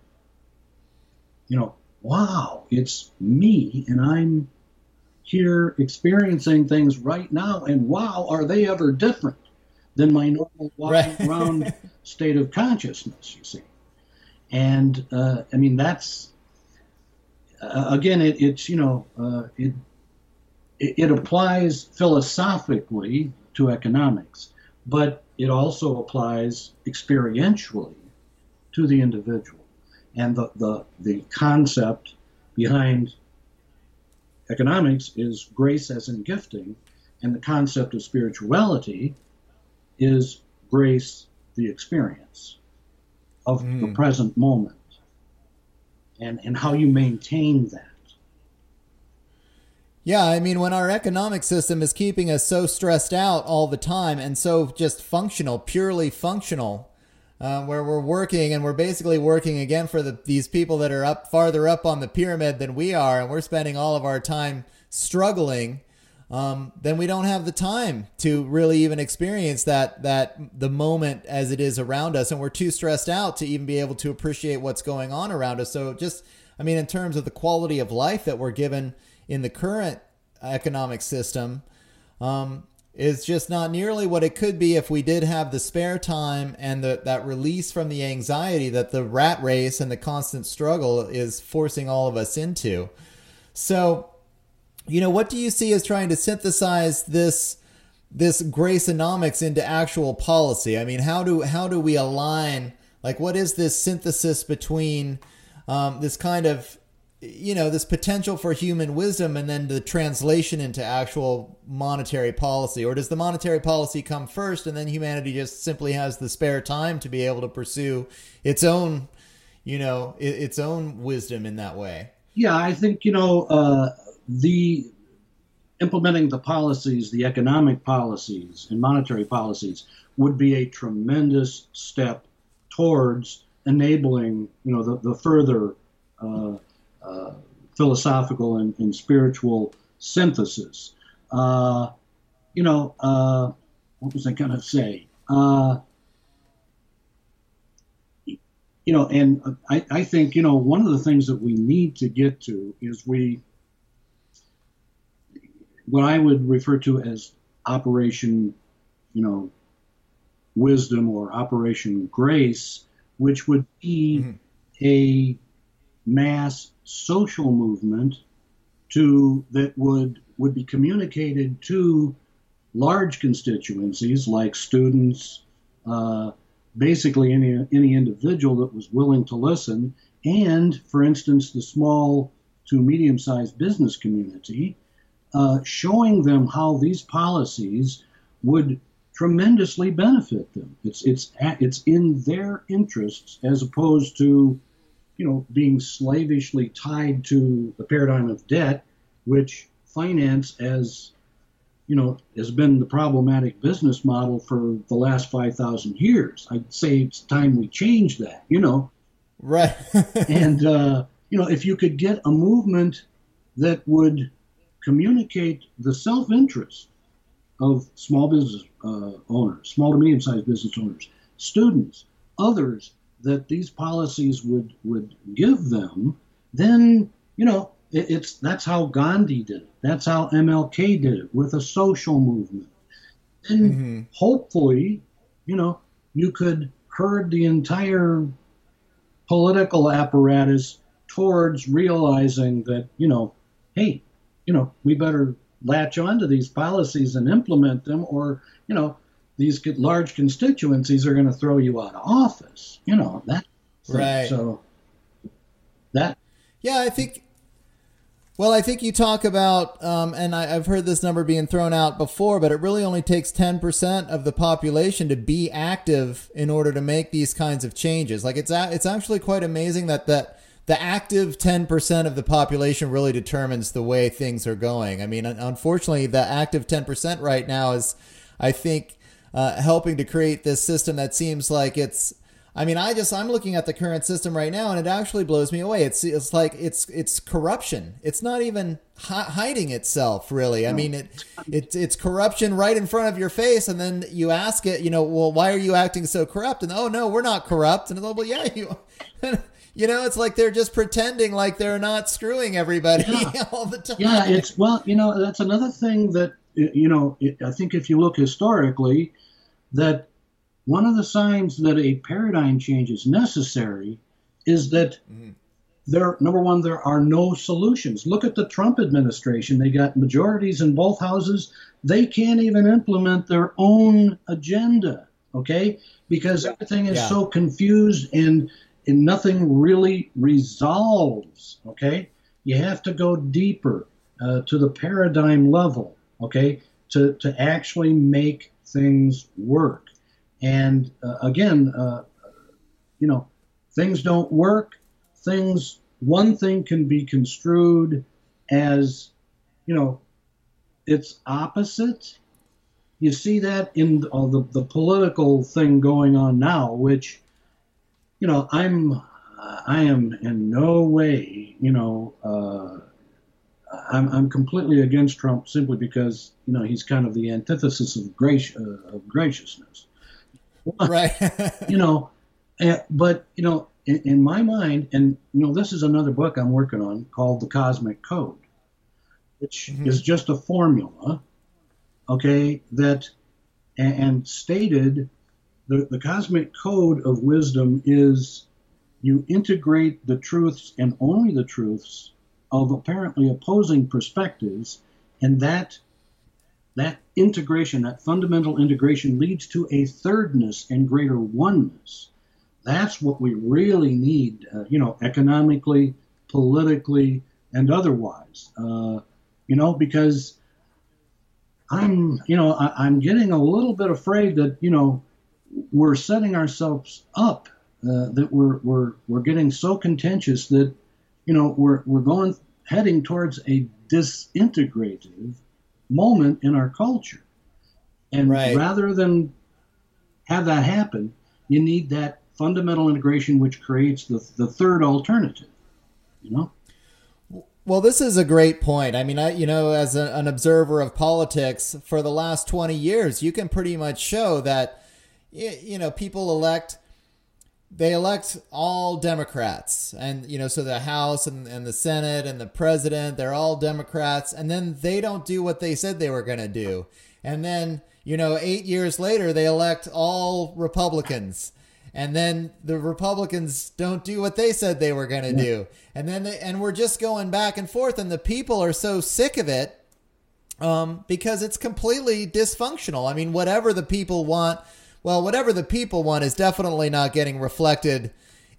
you know, wow, it's me and I'm here experiencing things right now. And wow, are they ever different than my normal [LAUGHS] walking right. around state of consciousness, you see? And uh, I mean, that's, uh, again, it, it's, you know, uh, it, it applies philosophically to economics, but it also applies experientially to the individual. And the, the, the concept behind economics is grace as in gifting, and the concept of spirituality is grace, the experience of mm. the hmm. present moment, and, and how you maintain that. Yeah, I mean, when our economic system is keeping us so stressed out all the time and so just functional, purely functional, uh, where we're working and we're basically working again for the, these people that are up farther up on the pyramid than we are, and we're spending all of our time struggling, um, then we don't have the time to really even experience that that the moment as it is around us, and we're too stressed out to even be able to appreciate what's going on around us. So just, I mean, in terms of the quality of life that we're given in the current economic system um, is just not nearly what it could be if we did have the spare time and the, that release from the anxiety that the rat race and the constant struggle is forcing all of us into. So, you know, what do you see as trying to synthesize this? this graceonomics into actual policy i mean how do how do we align like what is this synthesis between um, this kind of you know this potential for human wisdom and then the translation into actual monetary policy? Or does the monetary policy come first and then humanity just simply has the spare time to be able to pursue its own you know its own wisdom in that way? Yeah i think you know uh, the implementing the policies the economic policies and monetary policies would be a tremendous step towards enabling you know the, the further uh, uh, philosophical and, and, spiritual synthesis. Uh, you know, uh, what was I going to say? Uh, you know, and I, I think, you know, one of the things that we need to get to is we, what I would refer to as Operation, you know, wisdom or Operation Grace, which would be mm-hmm. a mass social movement to that would would be communicated to large constituencies like students, uh, basically any any individual that was willing to listen, and for instance the small to medium-sized business community, uh, showing them how these policies would tremendously benefit them. It's it's it's in their interests as opposed to you know, being slavishly tied to the paradigm of debt, which finance as you know has been the problematic business model for the last 5000 years. I'd say it's time we change that you know? Right. [LAUGHS] And uh, you know if you could get a movement that would communicate the self-interest of small business uh, owners small to medium-sized business owners students others that these policies would would give them, then you know it, it's that's how Gandhi did it. That's how MLK did it with a social movement. And mm-hmm. hopefully, you know, you could herd the entire political apparatus towards realizing that you know, hey, you know, we better latch onto these policies and implement them, or you know, these large constituencies are going to throw you out of office. You know that. Right. So that. Yeah, I think Well, I think you talk about, um, and I, have heard this number being thrown out before, but it really only takes 10% of the population to be active in order to make these kinds of changes. Like it's, a, it's actually quite amazing that, that the active 10% of the population really determines the way things are going. I mean, unfortunately, the active 10% right now is, I think, uh, helping to create this system that seems like it's I mean, I just I'm looking at the current system right now, and it actually blows me away. It's it's like it's it's corruption. It's not even hi- hiding itself, really. I mean, it it's it's corruption right in front of your face, and then you ask it, you know, well, why are you acting so corrupt? And oh no, we're not corrupt. And oh, well, yeah, you. [LAUGHS] you know, it's like they're just pretending like they're not screwing everybody yeah. [LAUGHS] all the time. Yeah, it's well, you know, that's another thing that you know. I think if you look historically, that one of the signs that a paradigm change is necessary is that mm-hmm. there number one there are no solutions look at the trump administration they got majorities in both houses they can't even implement their own agenda okay because everything is yeah. so confused and and nothing really resolves okay you have to go deeper uh, to the paradigm level okay to to actually make things work and uh, again, uh, you know, things don't work. Things, one thing can be construed as, you know, it's opposite. You see that in uh, the, the political thing going on now, which, you know, I'm, I am in no way, you know, uh, I'm, I'm completely against Trump simply because, you know, he's kind of the antithesis of, grace, uh, of graciousness. right. you know, uh, but you know, in, in, my mind, and you know, this is another book I'm working on called The Cosmic Code, which mm-hmm. is just a formula, okay, that and, and stated the, the cosmic code of wisdom is you integrate the truths and only the truths of apparently opposing perspectives, and that that integration, that fundamental integration, leads to a thirdness and greater oneness. That's what we really need, uh, you know, economically, politically, and otherwise. Uh, you know, because I'm, you know, I, am getting a little bit afraid that, you know, we're setting ourselves up, uh, that we're, we're, we're getting so contentious that, you know, we're, we're going, heading towards a disintegrative moment in our culture. And right. rather than have that happen, you need that fundamental integration which creates the, the third alternative, you know? Well, this is a great point. I mean, I, you know, as a, an observer of politics for the last 20 years, you can pretty much show that, you know, people elect they elect all Democrats. And, you know, so the House and, and the Senate and the president, they're all Democrats. And then they don't do what they said they were going to do. And then, you know, eight years later, they elect all Republicans. And then the Republicans don't do what they said they were going to do. And then, they, and we're just going back and forth. And the people are so sick of it um, because it's completely dysfunctional. I mean, whatever the people want well, whatever the people want is definitely not getting reflected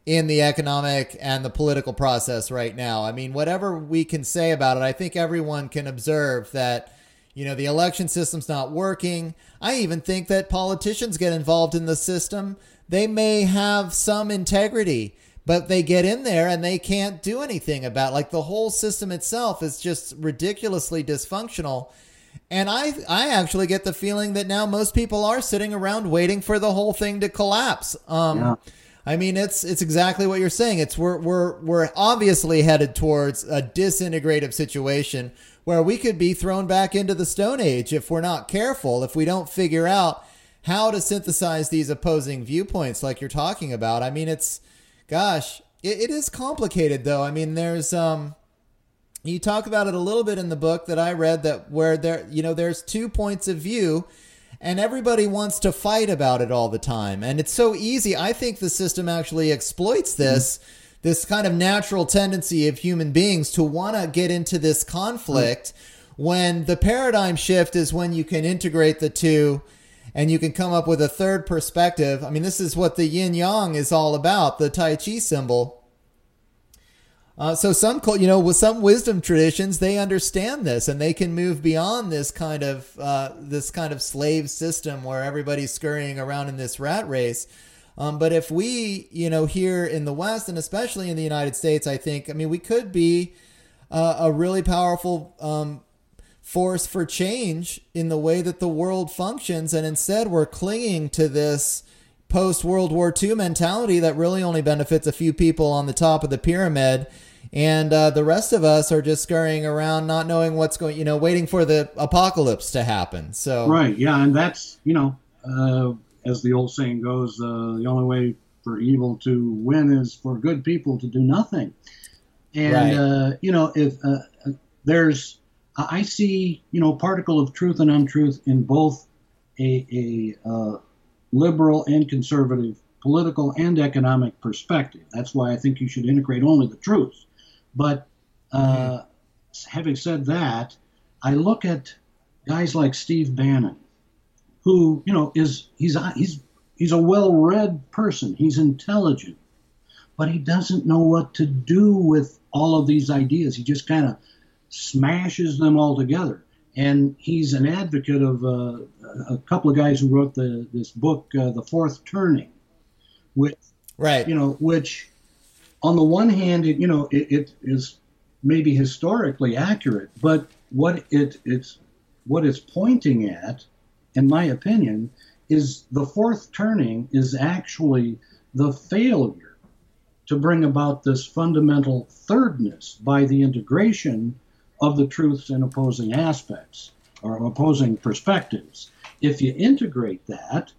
in the economic and the political process right now. I mean, whatever we can say about it, I think everyone can observe that, you know, the election system's not working. I even think that politicians get involved in the system. They may have some integrity, but they get in there and they can't do anything about it. like the whole system itself is just ridiculously dysfunctional and I I actually get the feeling that now most people are sitting around waiting for the whole thing to collapse. Um, yeah. I mean, it's it's exactly what you're saying. It's we're we're we're obviously headed towards a disintegrative situation where we could be thrown back into the Stone Age if we're not careful. If we don't figure out how to synthesize these opposing viewpoints, like you're talking about. I mean, it's gosh, it, it is complicated though. I mean, there's um you talk about it a little bit in the book that I read that where there you know there's two points of view and everybody wants to fight about it all the time and it's so easy I think the system actually exploits this mm-hmm. this kind of natural tendency of human beings to want to get into this conflict mm-hmm. when the paradigm shift is when you can integrate the two and you can come up with a third perspective I mean this is what the yin yang is all about the tai chi symbol Uh, so some, you know, with some wisdom traditions, they understand this and they can move beyond this kind of uh, this kind of slave system where everybody's scurrying around in this rat race. Um, but if we, you know, here in the West and especially in the United States, I think, I mean, we could be uh, a really powerful um, force for change in the way that the world functions, and instead we're clinging to this post World War II mentality that really only benefits a few people on the top of the pyramid and uh, the rest of us are just scurrying around, not knowing what's going. You know, waiting for the apocalypse to happen. So right, yeah, and that's you know, uh, as the old saying goes, uh, the only way for evil to win is for good people to do nothing. And right. Uh, you know, if uh, there's, I see you know, particle of truth and untruth in both a, a uh, liberal and conservative political and economic perspective. That's why I think you should integrate only the truth. But uh, mm-hmm. having said that, I look at guys like Steve Bannon, who you know is he's he's he's a well-read person. He's intelligent, but he doesn't know what to do with all of these ideas. He just kind of smashes them all together. And he's an advocate of uh, a couple of guys who wrote the this book, uh, The Fourth Turning, which right, you know, which on the one hand, it, you know, it, it is maybe historically accurate, but what it it's what it's pointing at, in my opinion, is the fourth turning is actually the failure to bring about this fundamental thirdness by the integration of the truths and opposing aspects or opposing perspectives. If you integrate that,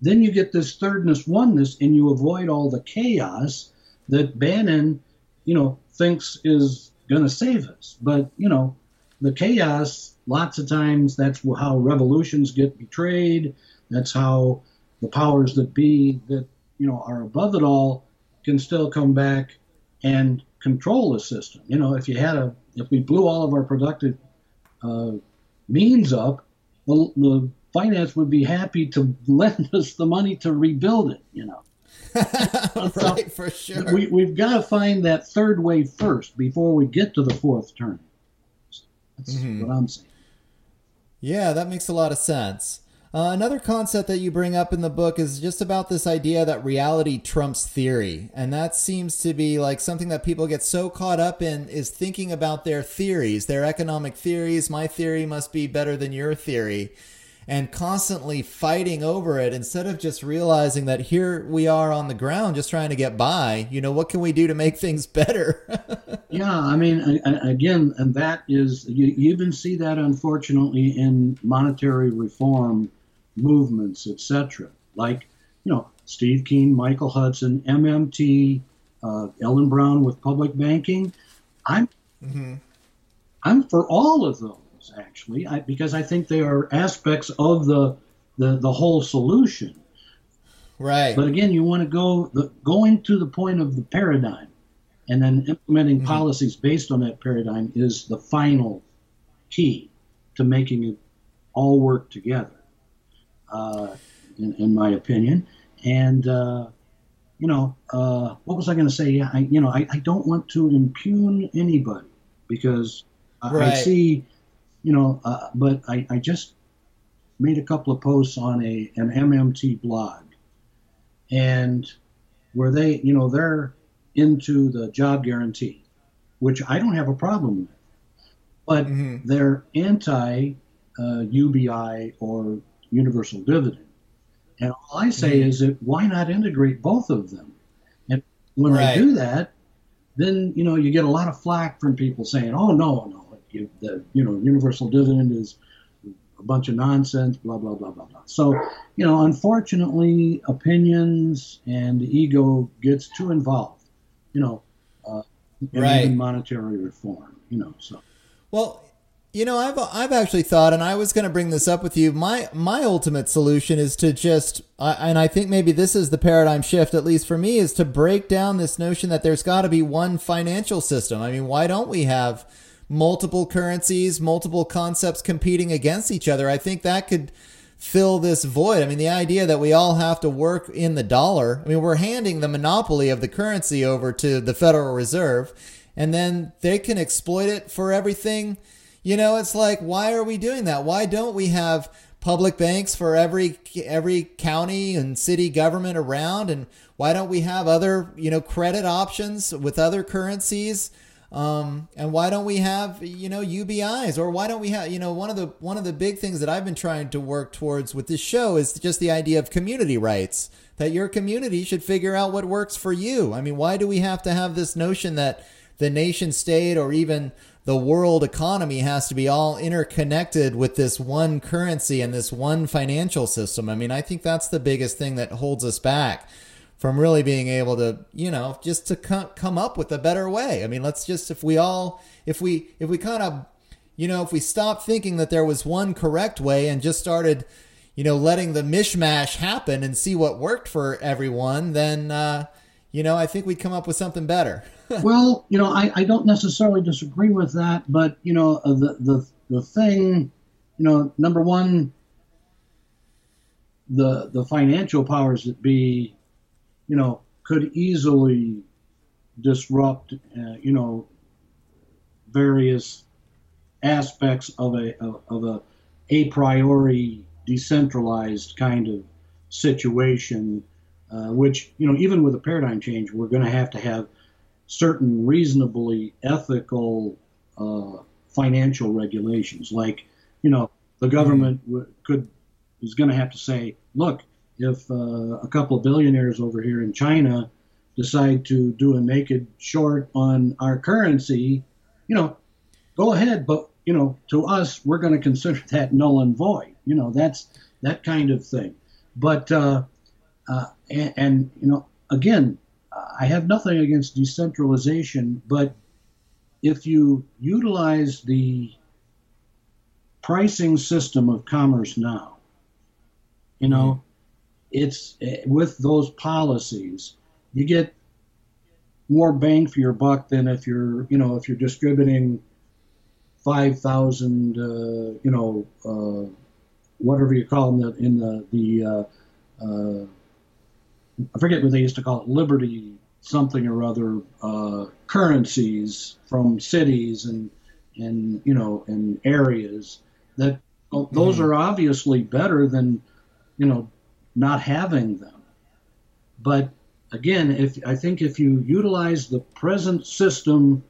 then you get this thirdness oneness and you avoid all the chaos that Bannon, you know, thinks is going to save us. But, you know, the chaos, lots of times that's how revolutions get betrayed. That's how the powers that be that, you know, are above it all can still come back and control the system. You know, if you had a, if we blew all of our productive uh, means up, the, the finance would be happy to [LAUGHS] lend us the money to rebuild it, you know. [LAUGHS] right, for sure. We, we've got to find that third wave first before we get to the fourth turn. That's mm-hmm. what I'm saying. Yeah, that makes a lot of sense. Uh, another concept that you bring up in the book is just about this idea that reality trumps theory. And that seems to be like something that people get so caught up in is thinking about their theories, their economic theories. My theory must be better than your theory and constantly fighting over it instead of just realizing that here we are on the ground just trying to get by. You know, what can we do to make [LAUGHS] things better? [LAUGHS] yeah, I mean, again, and that is, you, even see that unfortunately in monetary reform movements, etc. Like, you know, Steve Keen, Michael Hudson, MMT, uh, Ellen Brown with public banking. I'm, mm-hmm. I'm for all of those actually, I, because I think they are aspects of the, the, the whole solution. Right. But again, you want to go the, going to the point of the paradigm, and then implementing mm-hmm. policies based on that paradigm is the final key to making it all work together, uh, in, in, my opinion. And uh, you know, uh, what was I going to say? Yeah, I, you know, I, I don't want to impugn anybody because right. I see you know, uh, but I, I just made a couple of posts on a an MMT blog, and where they, you know, they're into the job guarantee, which I don't have a problem with, but mm-hmm. they're anti uh, UBI or universal dividend. And all I say mm-hmm. is that why not integrate both of them? And when right. I do that, then you know you get a lot of flack from people saying, "Oh no, no, you, the you know universal dividend is a bunch of nonsense, blah blah blah blah blah. So you know, unfortunately, opinions and ego gets too involved. You know, uh, in right. monetary reform. You know, so well. You know, I've I've actually thought, and I was going to bring this up with you. My my ultimate solution is to just, uh, and I think maybe this is the paradigm shift, at least for me, is to break down this notion that there's got to be one financial system. I mean, why don't we have multiple currencies, multiple concepts competing against each other. I think that could fill this void. I mean, the idea that we all have to work in the dollar. I mean, we're handing the monopoly of the currency over to the Federal Reserve. and then they can exploit it for everything. You know, it's like, why are we doing that? Why don't we have public banks for every every county and city government around and why don't we have other you know credit options with other currencies um, and why don't we have you know UBIs or why don't we have you know one of the one of the big things that I've been trying to work towards with this show is just the idea of community rights that your community should figure out what works for you. I mean, why do we have to have this notion that the nation state or even the world economy has to be all interconnected with this one currency and this one financial system. I mean, I think that's the biggest thing that holds us back from really being able to, you know, just to come up with a better way. I mean, let's just if we all if we if we kind of you know, if we stop thinking that there was one correct way and just started, you know, letting the mishmash happen and see what worked for everyone, then uh, you know, I think we'd come up with something better. [LAUGHS] well, you know, I, I don't necessarily disagree with that, but you know, uh, the the the thing, you know, number one, the the financial powers that be, you know, could easily disrupt, uh, you know, various aspects of a of, of a a priori decentralized kind of situation, uh, which you know, even with a paradigm change, we're going to have to have certain reasonably ethical uh, financial regulations. Like, you know, the government w- could is going to have to say, look, if uh, a couple billionaires over here in China decide to do a naked short on our currency, you know, go ahead. But you know, to us, we're going to consider [LAUGHS] that null and void. You know, that's that kind of thing. But uh, uh, and, and you know, again, I have nothing against decentralization, but if you utilize the pricing system of commerce now, you know, it's with those policies, you get more bang for your buck than if you're, you know, if you're distributing 5,000, uh, you know, uh, whatever you call them in the, the uh, uh I forget what they used to call it, liberty something or other uh, currencies from cities and and you know and areas that those mm-hmm. are obviously better than you know not having them. But again, if I think if you utilize the present system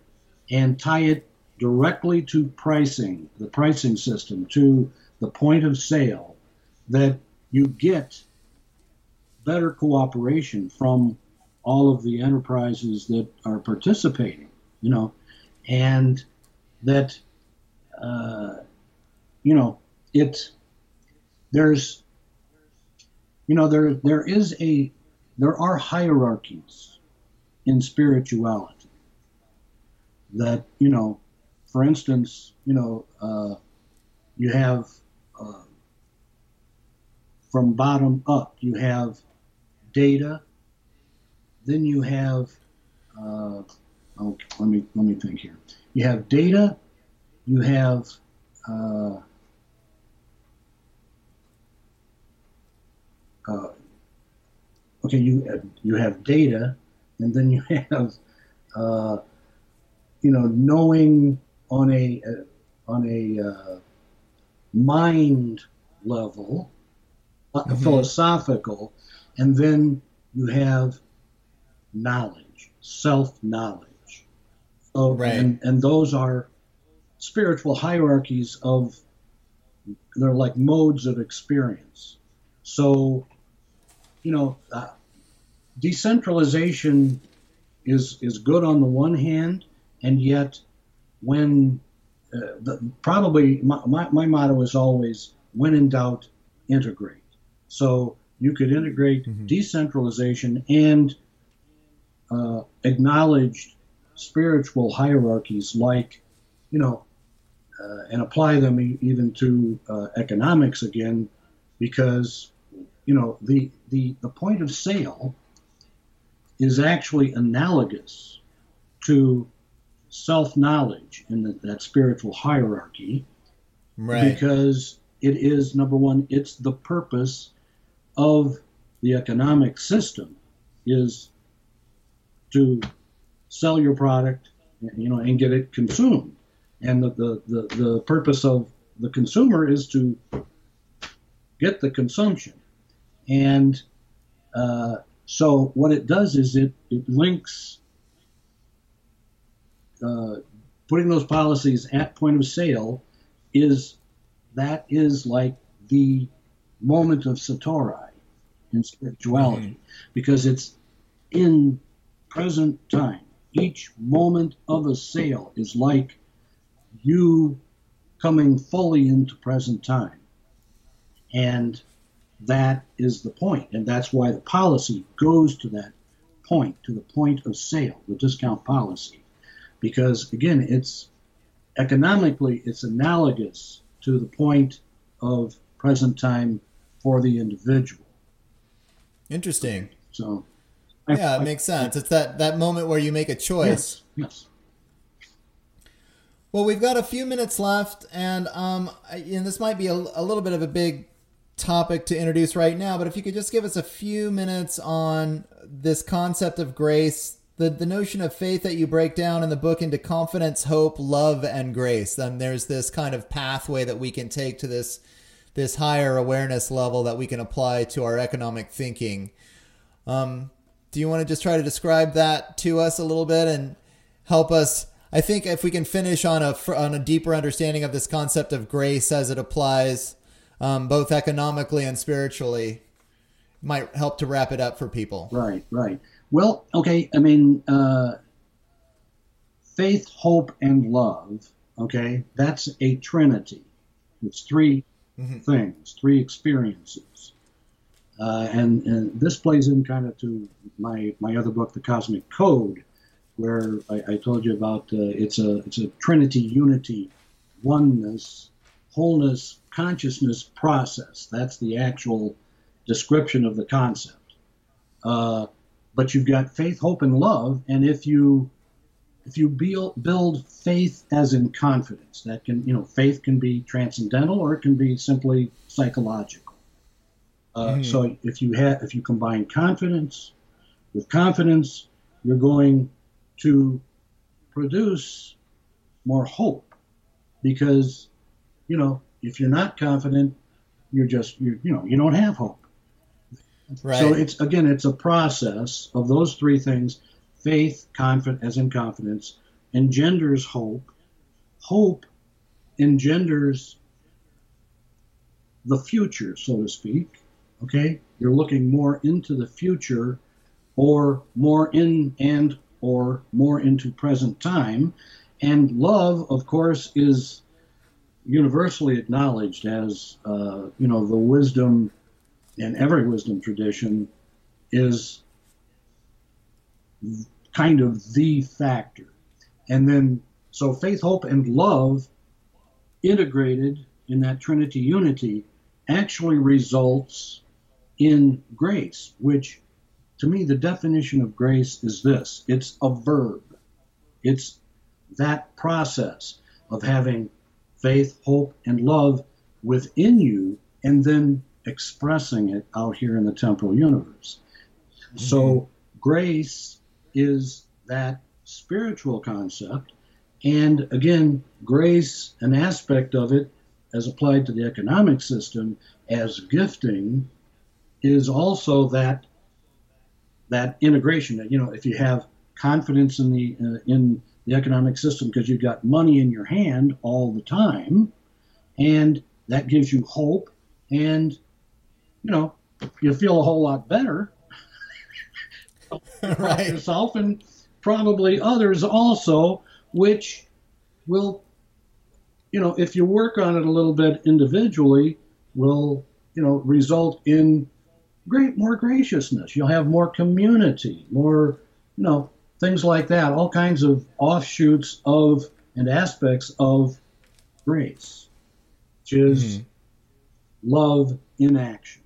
and tie it directly to pricing, the pricing system to the point of sale, that you get better cooperation from all of the enterprises that are participating, you know, and that, uh, you know, it, there's, you know, there, there is a, there are hierarchies in spirituality that, you know, for instance, you know, uh, you have, uh, from bottom up, you have data. Then you have, uh, oh, let me let me think here. You have data. You have uh, uh, okay. You you have data, and then you [LAUGHS] have uh, you know knowing on a uh, on a uh, mind level, mm-hmm. philosophical, and then you have knowledge, self knowledge. So, right. and, and those are spiritual hierarchies of, they're like modes of experience. So, you know, uh, decentralization is, is good on the one hand, and yet when uh, the, probably my, my, my, motto is always when in doubt, integrate. So you could integrate mm-hmm. decentralization and uh, acknowledged spiritual hierarchies like, you know, uh, and apply them e- even to uh, economics again, because, you know, the, the, the point of sale is actually analogous to self knowledge in the, that spiritual hierarchy. Right. Because it is, number one, it's the purpose of the economic system is to sell your product you know, and get it consumed. And the, the, the, the purpose of the consumer is to get the consumption. And uh, so what it does is it, it links uh, putting those policies at point of sale is that is like the moment of satori in spirituality mm-hmm. because it's in present time. Each moment of a sale is like you coming fully into present time. And that is the. And that's why the policy goes to that point, to the point of sale, the discount policy. Because again, it's economically, it's analogous to the point of present time for the individual. Interesting. So, yeah, it makes sense. It's that that moment where you make a choice. Yes. yes. Well, we've got a few minutes left, and um, and this might be a, a little bit of a big topic to introduce right now, but if you could just give us a few minutes on this concept of grace, the the notion of faith that you break down in the book into confidence, hope, love, and grace. Then there's this kind of pathway that we can take to this this higher awareness level that we can apply to our economic thinking. Um, do you want to just try to describe that to us a little bit and help us? I think if we can finish on a on a deeper understanding of this concept of grace as it applies um, both economically and spiritually, might help to wrap it up for people. Right, right. Well, okay. I mean, uh, faith, hope, and love. Okay, that's a trinity. It's 3 mm-hmm. things, three experiences. Uh, and, and, this plays in kind of to my my other book, The Cosmic Code, where I, I told you about uh, it's a it's a Trinity unity, oneness, wholeness, consciousness process. That's the actual description of the concept. Uh, but you've got faith, hope, and love, and if you if you build, build faith as in confidence, that can, you know, faith can be transcendental or it can be simply psychological. Uh, mm. So if you have, if you combine confidence with confidence, you're going to produce more hope because, you know, if you're not confident, you're just, you you know, you don't have hope. Right. So it's again, it's a process of those three things faith, confidence, as in confidence, engenders hope. Hope engenders the future, so to speak. Okay, you're looking more into the future, or more in and or more into present time, and love, of course, is universally acknowledged as uh, you know the wisdom in every wisdom tradition is kind of the factor. And then, so faith, hope, and love integrated in that Trinity unity actually results in grace, which to me, the definition of grace is this it's a verb. It's that process of having faith, hope, and love within you and then expressing it out here in the temporal universe. Mm-hmm. So, grace is that spiritual concept. And again, grace, an aspect of it, as applied to the economic system as gifting, is also that that integration. That you know, if you have confidence in the uh, in the economic system because you've got money in your hand all the time, and that gives you hope, and you know, you feel a whole lot better [LAUGHS] right. yourself and probably others also, which will, you know, if you work on it a little bit individually, will, you know, result in great more graciousness. You'll have more community, more, you know, things like that, all kinds of offshoots of and aspects of grace, which is mm-hmm. love in action.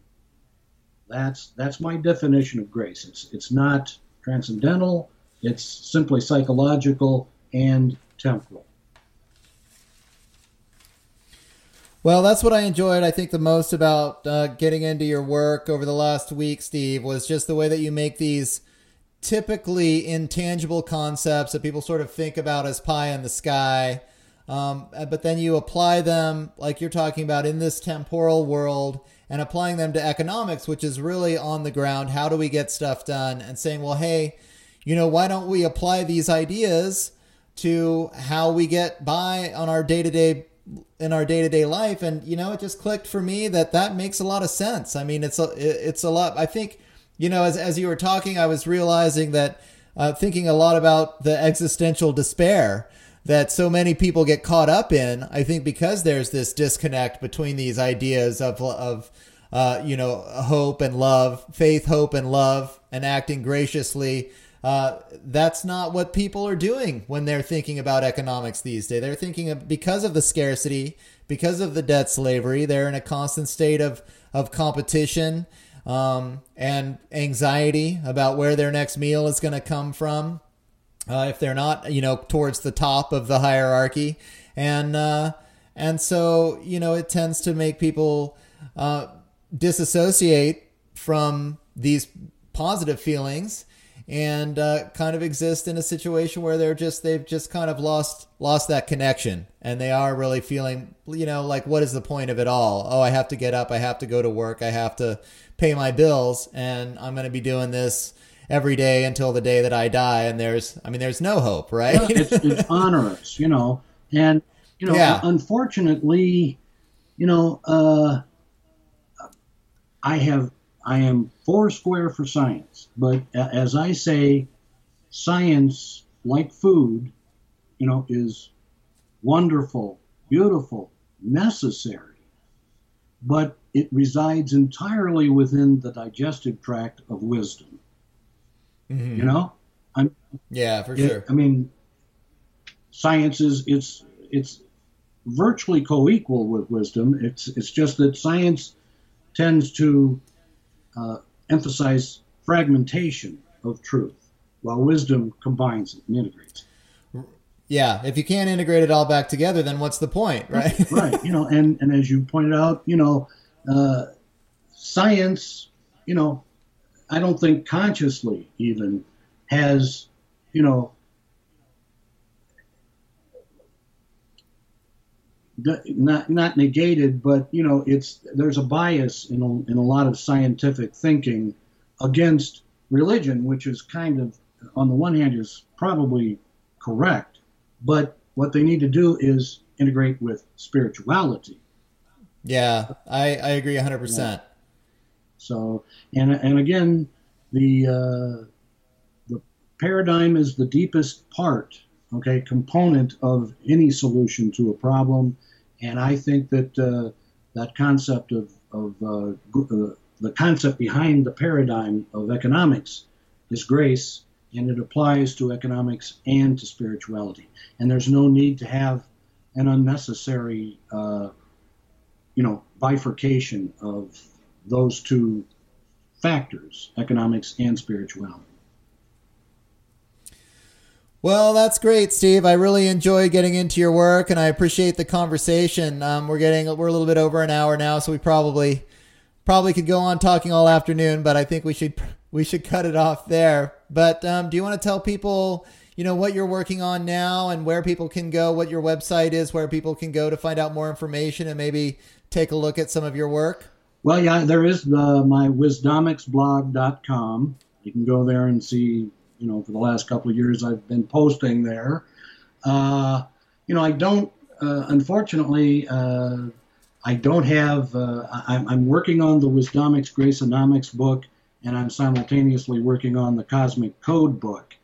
That's that's my definition of grace. It's it's not transcendental. It's simply psychological and temporal. Well, that's what I enjoyed. I think the most about uh, getting into your work over the last week, Steve, was just the way that you make these typically intangible concepts that people sort of think about as pie in the sky. Um, but then you apply them, like you're talking about, in this temporal world and applying them to economics, which is really on the ground. How do we get stuff done? And saying, well, hey, you know, why don't we apply these ideas to how we get by on our day to day in our day to day life? And you know, it just clicked for me that that makes a lot of sense. I mean, it's a it's a lot. I think you know, as as you were talking, I was realizing that uh, thinking a lot about the existential despair that so many people get caught up in. I think because there's this disconnect between these ideas of of uh, you know hope and love, faith, hope and love, and acting graciously. Uh, that's not what people are doing when they're thinking about economics these days. They're thinking of because of the scarcity, because of the debt slavery, they're in a constant state of of competition um, and anxiety about where their next meal is going to come from uh, if they're not, you know, towards the top of the hierarchy, and uh, and so you know it tends to make people uh, disassociate from these positive feelings and uh, kind of exist in a situation where they're just they've just kind of lost lost that connection. And they are really feeling you know like what is the point of it all? Oh i have to get up i have to go to work i have to pay my bills and i'm going to be doing this every day until the day that I die. And there's, I mean, there's no hope, right? Yeah, it's, it's [LAUGHS] onerous, you know, and you know, yeah. unfortunately, you know, uh, I have, I am four square for science, but as I say, science, like food, you know, is wonderful, beautiful, necessary, but it resides entirely within the digestive tract of wisdom. Mm-hmm. You know, I'm yeah for it, sure. I mean, science is it's it's virtually co-equal with wisdom. It's it's just that science tends to uh, emphasize fragmentation of truth, while wisdom combines it and integrates. Yeah, if you can't integrate it all back together, then what's the point, right? right. You know, and and as you pointed out, you know, uh, science, you know, I don't think consciously even has, you know, not not negated, but you know, it's there's a bias in a, in a lot of scientific thinking against religion, which is kind of on the one hand is probably correct, but what they need to do is integrate with spirituality. Yeah, I, I agree 100%. Yeah. So, and and again, the uh, the paradigm is the deepest part, okay, component of any solution to a problem, and I think that uh, that concept of of uh, uh the concept behind the paradigm of economics is grace, and it applies to economics and to spirituality. And there's no need to have an unnecessary, uh, you know, bifurcation of those two factors economics and spirituality. Well, that's great, Steve. I really enjoy getting into your work, and I appreciate the conversation. Um, we're getting we're a little bit over an hour now, so we probably probably could go on talking all afternoon, but I think we should we should cut it off there. But um, do you want to tell people, you know, what you're working on now and where people can go, what your website is, where people can go to find out more information, and maybe take a look at some of your work? Well, yeah, there is the, my wisdomicsblog.com. You can go there and see, you know, for the last couple of years I've been posting there. Uh, you know, I don't, uh, unfortunately, uh, I don't have, uh, I'm, I'm, working on the Wisdomics Graceonomics book, and I'm simultaneously working on the Cosmic Code book.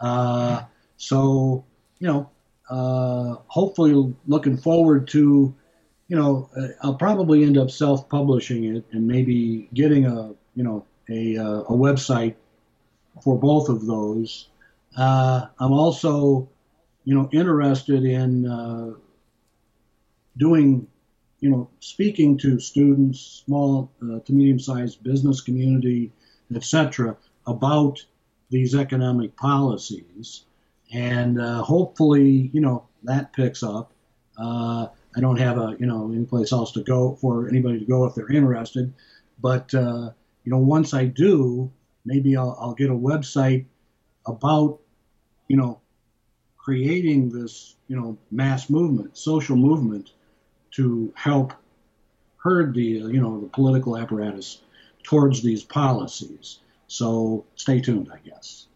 Uh, so, you know, uh, hopefully looking forward to you know, uh, I'll probably end up self-publishing it and maybe getting a, you know, a, uh, a website for both of those. Uh, I'm also, you know, interested in uh, doing, you know, speaking to students, small uh, to medium-sized business community, etc., about these economic policies, and uh, hopefully, you know, that picks up. I don't have a you know any place else to go for anybody to go if they're interested. But uh, you know, once I do, maybe I'll, I'll get a website about, you know, creating this, you know, mass movement, social movement to help herd the, you know, the political apparatus towards these policies. So stay tuned, I guess.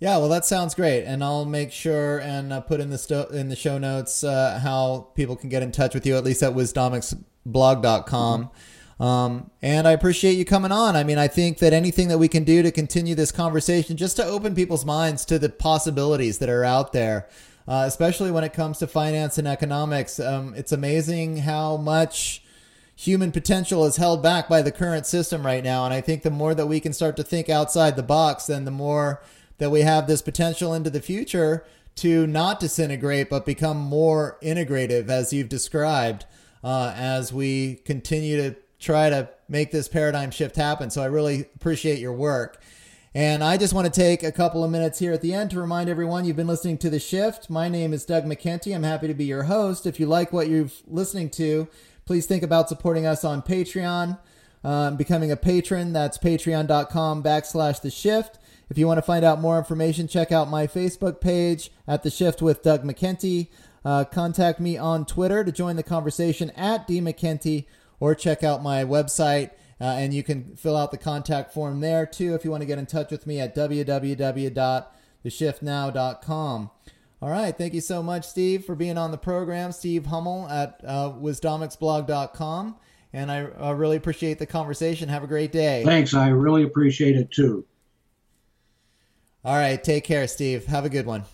Yeah, well, that sounds great, and I'll make sure and uh, put in the sto- in the show notes uh, how people can get in touch with you, at least at wisdomicsblog.com. Mm-hmm. Um, and I appreciate you coming on. I mean, I think that anything that we can do to continue this conversation, just to open people's minds to the possibilities that are out there, uh, especially when it comes to finance and economics, um, it's amazing how much human potential is held back by the current system right now. And I think the more that we can start to think outside the box, then the more that we have this potential into the future to not disintegrate but become more integrative as you've described uh, as we continue to try to make this paradigm shift happen. So i really appreciate your work. And i just want to take a couple of minutes here at the end to remind everyone you've been listening to the shift. My name is doug mckenty. I'm happy to be your host. If you like what you're listening to please think about supporting us on patreon. Um, becoming a patron. That's patreon.com backslash the shift if you want to find out more information, check out my Facebook page at The Shift with Doug McKenty. Uh, contact me on Twitter to join the conversation at D McKenty or check out my website. Uh, and you can fill out the contact form there too if you want to get in touch with me at www.theshiftnow.com. All right. Thank you so much, Steve, for being on the program. Steve Hummel at uh, wisdomicsblog.com. And I really appreciate the conversation. Have a great day. Thanks. I really appreciate it too. All right. Take care, Steve. Have a good one.